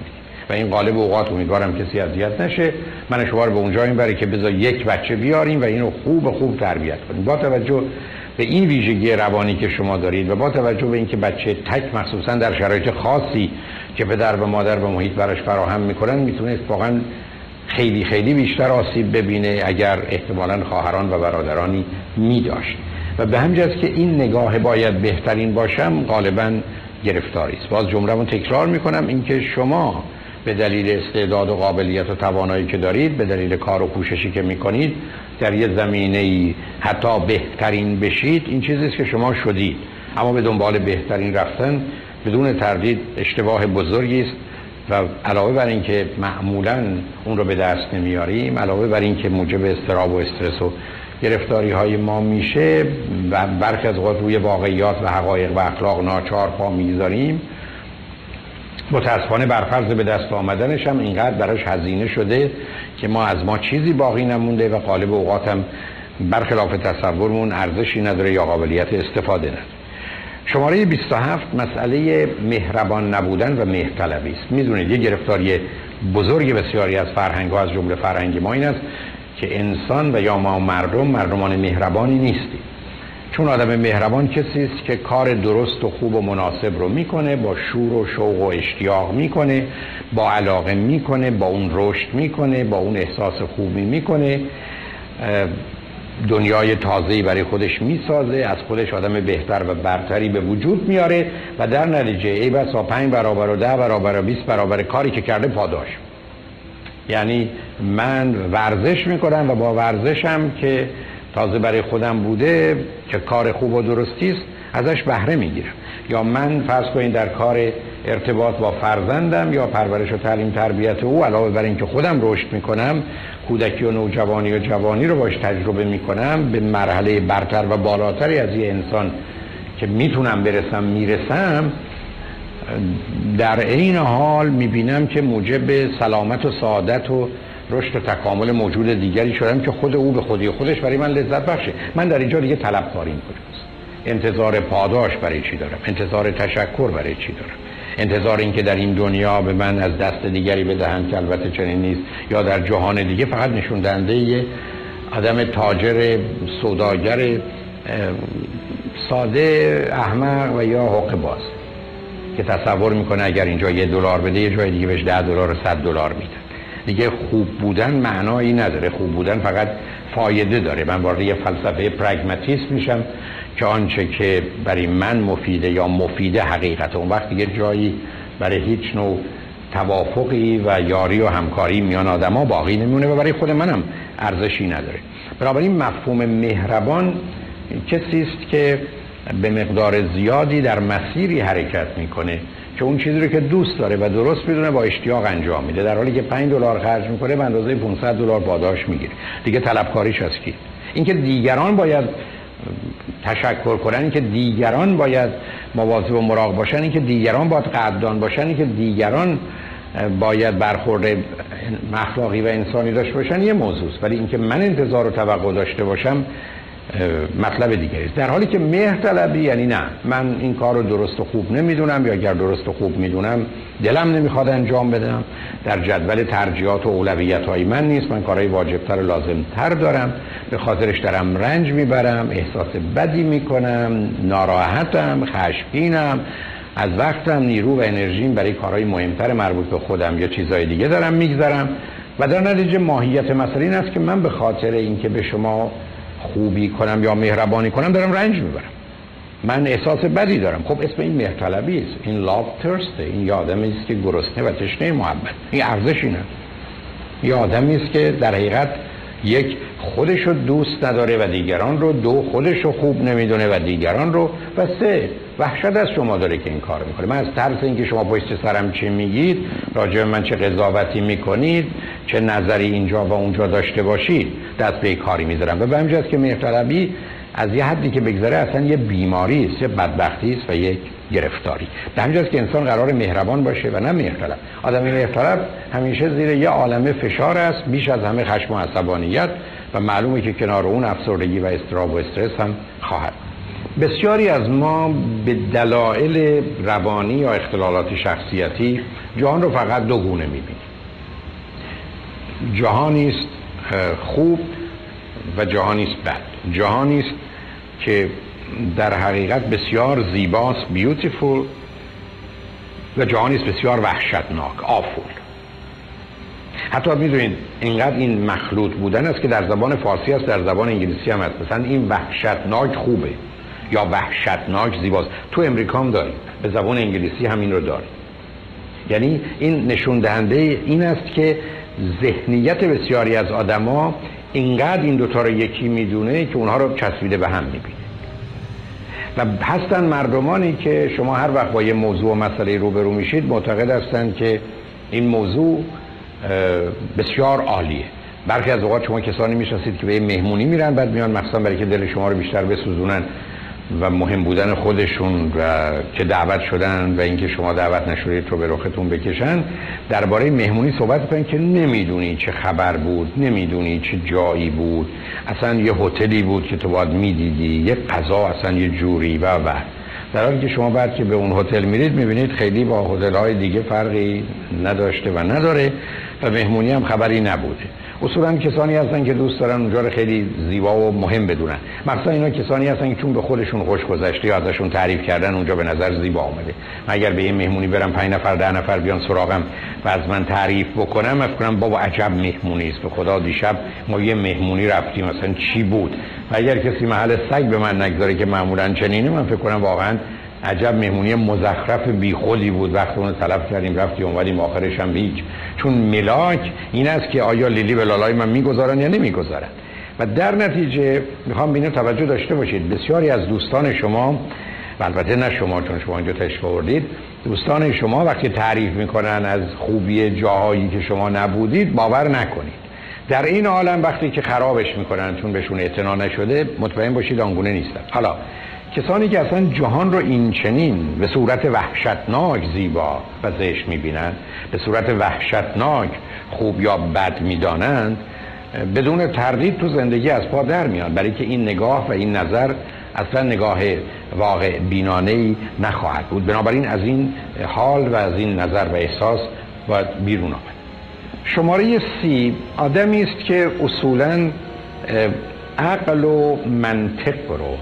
و این قالب اوقات امیدوارم کسی اذیت نشه. من شما رو به اونجا می‌بره که بذار یک بچه بیاریم و اینو خوب خوب تربیت کنیم. با توجه به این ویژگی روانی که شما دارید و با توجه به اینکه بچه تک مخصوصا در شرایط خاصی که پدر و مادر و محیط براش فراهم می‌کنن می‌تونست واقعا خیلی خیلی بیشتر آسیب ببینه اگر احتمالا خواهران و برادرانی میداشت. و به همجاز که این نگاه باید بهترین باشم غالبا گرفتاری است. باز جمله تکرار می‌کنم اینکه شما به دلیل استعداد و قابلیت و توانایی که دارید به دلیل کار و کوششی که می‌کنید در یه زمینه ای حتی بهترین بشید این چیزی است که شما شدید. اما به دنبال بهترین رفتن بدون تردید اشتباه بزرگی است و علاوه بر اینکه معمولا اون رو به دست نمیاریم علاوه بر اینکه موجب استراب و استرس و گرفتاری های ما میشه و برخی از روی واقعیات و حقایق و اخلاق ناچار پا می‌ذاریم متاسفانه برفرض به دست آمدنش هم اینقدر براش هزینه شده که ما از ما چیزی باقی نمونده و قالب اوقات هم برخلاف تصورمون ارزشی نداره یا قابلیت استفاده نداره. شماره 27 مسئله مهربان نبودن و مهرطلبی است. می‌دونید یه گرفتاری بزرگ بسیاری از فرهنگ ها از جمله فرهنگ ما این است که انسان و یا ما مردم مردمان مهربانی نیستیم. چون آدم مهربان کسی است که کار درست و خوب و مناسب رو می‌کنه با شور و شوق و اشتیاق می‌کنه با علاقه می‌کنه با اون رشد می‌کنه با اون احساس خوبی می‌کنه. دنیای تازه‌ای برای خودش می‌سازه از خودش آدم بهتر و برتری به وجود میاره و در نتیجه ای بسا پنج برابر و ده برابر و 20 برابر کاری که کرده پاداش. یعنی من ورزش می‌کنم و با ورزشم که تازه برای خودم بوده که کار خوب و درستی است ازش بهره می‌گیرم. یا من فرض کنید در کار ارتباط با فرزندم یا پرورش و تعلیم تربیت او علاوه بر اینکه خودم رشد می‌کنم کودکی و نوجوانی و جوانی رو باش تجربه می‌کنم به مرحله برتر و بالاتری از یه انسان که می‌تونم برسم می‌رسم در این حال می‌بینم که موجب سلامت و سعادت و رشد و تکامل موجود دیگری شدم که خود او به خودی خودش برای من لذت بخشه. من در اینجا دیگه طلب کاریم کجاست انتظار پاداش برای چی دارم؟ انتظار تشکر برای چی دارم؟ انتظار اینکه در این دنیا به من از دست دیگری بدهند که البته چنین نیست یا در جهان دیگه فقط نشون دهنده آدم تاجر سوداگر ساده احمق و یا حق باز. که تصور می‌کنه اگر اینجا یه دلار بده یه جای دیگه بهش ده دلار و صد دلار میده. دیگه خوب بودن معنایی نداره. خوب بودن فقط فایده داره. من وارد یه فلسفه پرگماتیسم میشم که آنچه که برای من مفیده یا مفیده حقیقت. اون وقت دیگه جایی برای هیچ نوع توافقی و یاری و همکاری میان آدما باقی نمیونه و برای خود منم ارزشی نداره. بنابراین مفهوم مهربان کسی است که به مقدار زیادی در مسیری حرکت می‌کنه که اون چیزی رو که دوست داره و درست می‌دونه با اشتیاق انجام میده. در حالی که 5 دلار خرج می‌کنه به اندازه 500 دلار پاداش می‌گیره. دیگه طلبکاریش از کی؟ اینکه دیگران باید تشکر کنن اینکه دیگران باید مواظب و مراقب باشن اینکه دیگران باید قدردان باشن اینکه دیگران باید برخورد مخلاقی و انسانی داشته باشن یه موضوع ولی اینکه من انتظار و توقع داشته باشم مطلب دیگری در حالی که مهر طلبی یعنی نه. من این کار رو درست و خوب نمی‌دونم یا اگر درست و خوب می‌دونم دلم نمی‌خواد انجام بدم. در جدول ترجیحات و اولویت های من نیست. من کارهای واجبتر و لازمتر دارم. به خاطرش دارم رنج می‌برم احساس بدی می‌کنم ناراحتم خشمگینم از وقتم نیرو و انرژیم برای کارهای مهمتر مربوط به خودم یا چیزهای دیگه دارم میگذرم. و در نتیجه ماهیت مسئله این است که من به خاطر اینکه به شما خوبی کنم یا مهربانی کنم دارم رنج می‌برم. من احساس بدی دارم. خب اسم این مهرطلبی است. این لاو ترسته این آدمی است که گرسنه و تشنه محبت. این ارزشی نه. یه آدمی است که در حقیقت یک خودش رو دوست نداره و دیگران رو دو خودش رو خوب نمی‌دونه و دیگران رو و سه وحشت از شما داره که این کار می‌کنه. من از ترس اینکه شما پشت سرم چی میگید راجع من چه قضاوتی می‌کنید چه نظری اینجا و اونجا داشته باشید دست به کاری می‌ذارم. و به همجاست که مهرطلبی از یه حدی که بگذره اصلا یه بیماری است یه بدبختی است و یک گرفتاری. به همینجاست که انسان قرار مهربان باشه و نه مهرطلب. آدم مهرطلب همیشه زیر یه عالمه فشار است بیش از همه خشم و عصبانیت و معلومه که کنار اون افسردگی و استراب و استرس هم خواهد. بسیاری از ما به دلایل روانی یا اختلالات شخصیتی جهان رو فقط دو گونه می‌بینیم. جهانی است خوب و جهانی است بد. جهانی است که در حقیقت بسیار زیباست بیوتیفول و جهانی بسیار وحشتناک آفول حتی می‌دونید اینقدر این مخلوط بودن است که در زبان فارسی است در زبان انگلیسی هم هست مثلا این وحشتناک خوبه یا وحشتناک زیباست. تو امریکا هم داریم به زبان انگلیسی همین رو داریم. یعنی این نشون دهنده این است که ذهنیت بسیاری از آدما اینقدر این دوتا رو یکی می‌دونه که اونها رو چسبیده به هم می‌بینه. و هستن مردمانی که شما هر وقت با یه موضوع و مسئله روبرو میشید معتقد هستند که این موضوع بسیار عالیه. برخی از اوقات شما کسانی می‌شناسید که به مهمونی میرن بعد میان مخصوصا برای که دل شما رو بیشتر بسوزونن. و مهم بودن خودشون و که دعوت شدن و اینکه شما دعوت نشدید رو به رختون بکشن درباره مهمونی صحبت کنن که نمی‌دونی چه خبر بود نمی‌دونی چه جایی بود. اصلا یه هتلی بود که تو باید می‌دیدی یه قضا اصلا یه جوری و و. در حالی که شما بعد که به اون هتل میرید می‌بینید خیلی با هتل های دیگه فرقی نداشته و نداره و مهمونی هم خبری نبوده. اصولا کسانی هستن که دوست دارن اونجا رو خیلی زیبا و مهم بدونن. مثلا اینا کسانی هستن که چون به خودشون خوش گذشته یا ازشون تعریف کردن اونجا به نظر زیبا آمده من اگر به این مهمونی برم پنج نفر ده نفر بیان سراغم و از من تعریف بکنم من کنم بابا عجب مهمونی است. به خدا دیشب ما یه مهمونی رفتیم مثلا چی بود؟ و اگر کسی محل سگ به من نگذاره که معمولا چنینه من فکر کنم واقعا عجب مهمونی مزخرف بیخودی بود. وقتی اون تلف کردیم رفتیم اومدیم آخرش هم هیچ. چون ملاک این است که آیا لیلی به لالای من می‌گذارن یا نمی‌گذارن. و در نتیجه می‌خوام بینه توجه داشته باشید. بسیاری از دوستان شما و البته نه شما چون شما اینجا تشریف آوردید. دوستان شما وقتی تعریف می‌کنن از خوبی جاهایی که شما نبودید باور نکنید. در این عالم وقتی که خرابش می‌کنن چون بهشون اعتنا نشده مطمئن باشید آنگونه نیستن. حالا کسانی که اصلا جهان رو این چنین به صورت وحشتناک زیبا و زشت می‌بینند به صورت وحشتناک خوب یا بد می‌دانند بدون تردید تو زندگی از پا در میاد برای که این نگاه و این نظر اصلا نگاه واقع بینانه ای نخواهد بود. بنابراین از این حال و از این نظر و احساس باید بیرون آمد. شماره سی آدمی است که اصولا عقل و منطق رو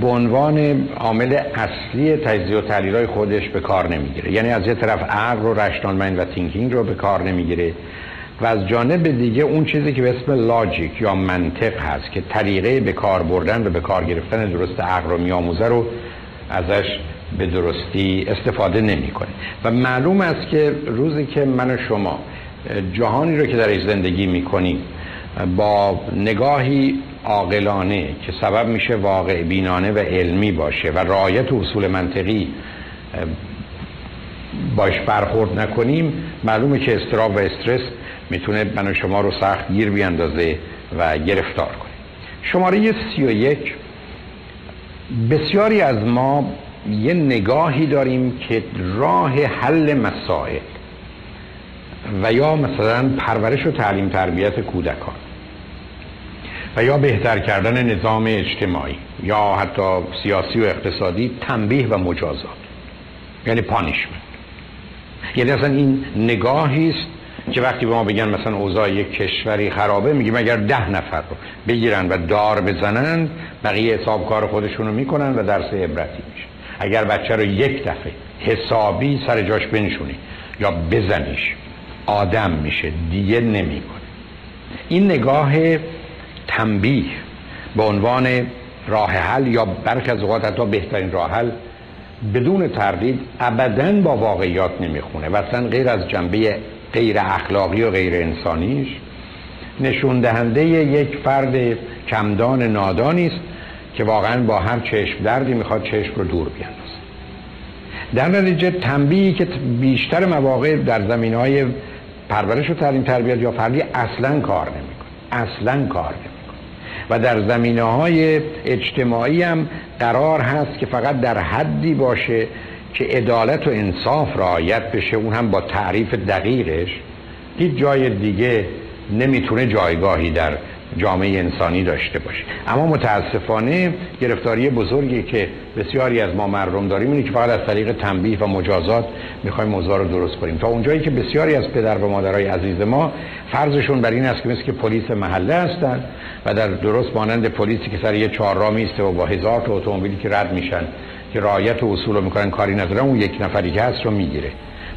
به عنوان عامل اصلی تجزیه و تحلیل خودش به کار نمی‌گیره. یعنی از یه طرف عقل رو رشنال و تینکینگ رو به کار نمی‌گیره و از جانب دیگه اون چیزی که به اسم لاجیک یا منطق هست که طریقه به کار بردن و به کار گرفتن درست عقل رو میآموزه رو ازش به درستی استفاده نمی‌کنه. و معلوم است که روزی که من و شما جهانی رو که درش زندگی می‌کنیم با نگاهی عاقلانه که سبب میشه واقع بینانه و علمی باشه و رعایت اصول منطقی باش برخورد نکنیم معلومه که استراب و استرس می‌تونه من و شما رو سخت گیر بیاندازه و گرفتار کنه. شماره سی و یک بسیاری از ما یه نگاهی داریم که راه حل مسائل و یا مثلا پرورش و تعلیم تربیت کودکان. و یا بهتر کردن نظام اجتماعی یا حتی سیاسی و اقتصادی تنبیه و مجازات یعنی پانیشمنت یعنی اصلا این نگاهی است که وقتی به ما بگن مثلا اوضاع یک کشوری خرابه میگیم اگر ده نفر رو بگیرن و دار بزنن بقیه حساب کار خودشونو می‌کنن و درس عبرتی میشه. اگر بچه رو یک دفعه حسابی سر جاش بنشونی یا بزنیش آدم میشه دیگه نمی‌کنه. این نگاه تنبیه به عنوان راه حل یا برخی از اوقات حتی بهترین راه حل بدون تردید ابدا با واقعیات نمی‌خونه و اصلا غیر از جنبه غیر اخلاقی و غیر انسانیش نشون دهنده یک فرد کمدان نادانی است که واقعا با هر چشم دردی می‌خواد چشم رو دور بیاندازه. در نتیجه تنبیهی که بیشتر مواقع در زمین های پرورش و تعلیم تربیت یا فردی اصلا کار نمی‌کنه. اصلا کار نمی‌کنه. و در زمینه های اجتماعی هم قرار هست که فقط در حدی باشه که عدالت و انصاف رعایت بشه. اون هم با تعریف دقیقش. هیچ جای دیگه نمی‌تونه جایگاهی در جامعه انسانی داشته باشه. اما متاسفانه گرفتاری بزرگی که بسیاری از ما مردم داریم اینه که فقط از طریق تنبیه و مجازات می‌خوایم موضوع رو درست کنیم. تا اونجایی که بسیاری از پدر و مادرای عزیز ما فرضشون بر این است که مثل که پلیس محله هستن و در درست مانند پلیسی که سر یه چهارراه میسته و با هزار تا اتومبیلی که رد میشن که رعایت و اصول رو می‌کنن کاری ندارن اون یک نفری که هست رو می‌گیره.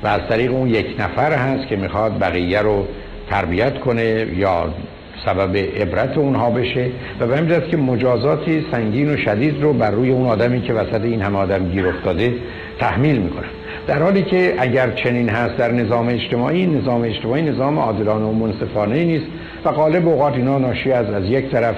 و از طریق اون یک نفر هست که می‌خواد بقیه رو تربیت کنه یا سبب عبرت اونها بشه و به همین که مجازاتی سنگین و شدید رو بر روی اون آدمی که وسط این همه آدم گیر افتاده تحمیل می‌کنن در حالی که اگر چنین هست در نظام اجتماعی نظام اجتماعی نظام عادلانه و منصفانه نیست و غالب اوقات اینا ناشی از از یک طرف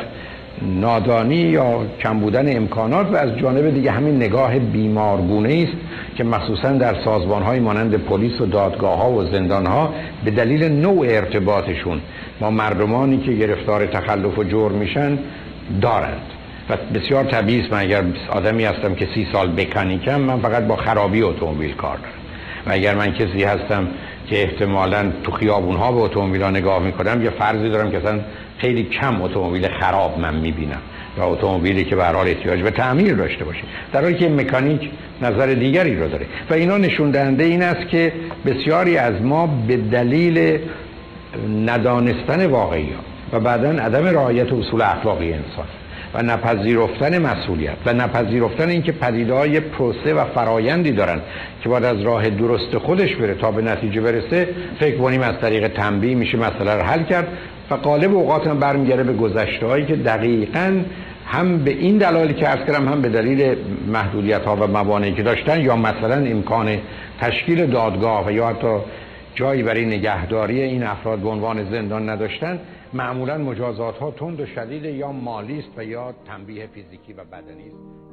نادانی یا کم بودن امکانات و از جانب دیگه همین نگاه بیمارگونه است که مخصوصا در سازمان های مانند پلیس و دادگاه ها و زندان ها به دلیل نوع ارتباطشون با مردمانی که گرفتار تخلف و جور میشن دارند. و بسیار طبیعی من اگر آدمی هستم که سی سال بکانیکم من فقط با خرابی اتومبیل کار دارم. و اگر من کسی هستم که احتمالا تو خیابون ها به اتومبیل نگاه می‌کنم یا فرضی دارم که اصلا خیلی کم اتومبیل خراب من می‌بینم. یا اتومبیلی که به حال احتیاج به تعمیر داشته باشه. در حالی که مکانیک نظر دیگری رو داره. و اینا نشون دهنده این است که بسیاری از ما به دلیل ندانستن واقعی و بعدا عدم رعایت اصول اخلاقی انسان و نپذیرفتن مسئولیت و نپذیرفتن اینکه پدیده های پروسه و فرایندی دارن که باید از راه درست خودش بره تا به نتیجه برسه فکر کنیم از طریق تنبیه میشه مسئله رو حل کرد و قالب اوقات هم برمیگره به گذشته هایی که دقیقا هم به این دلایلی که عرض کردم هم به دلیل محدودیت ها و موانعی که داشتن یا مثلا امکان تشکیل دادگاه و یا حتی جایی برای نگهداری این افراد به عنوان زندان نداشتن معمولا مجازات ها تند و شدید یا مالی است و یا تنبیه فیزیکی و بدنی است.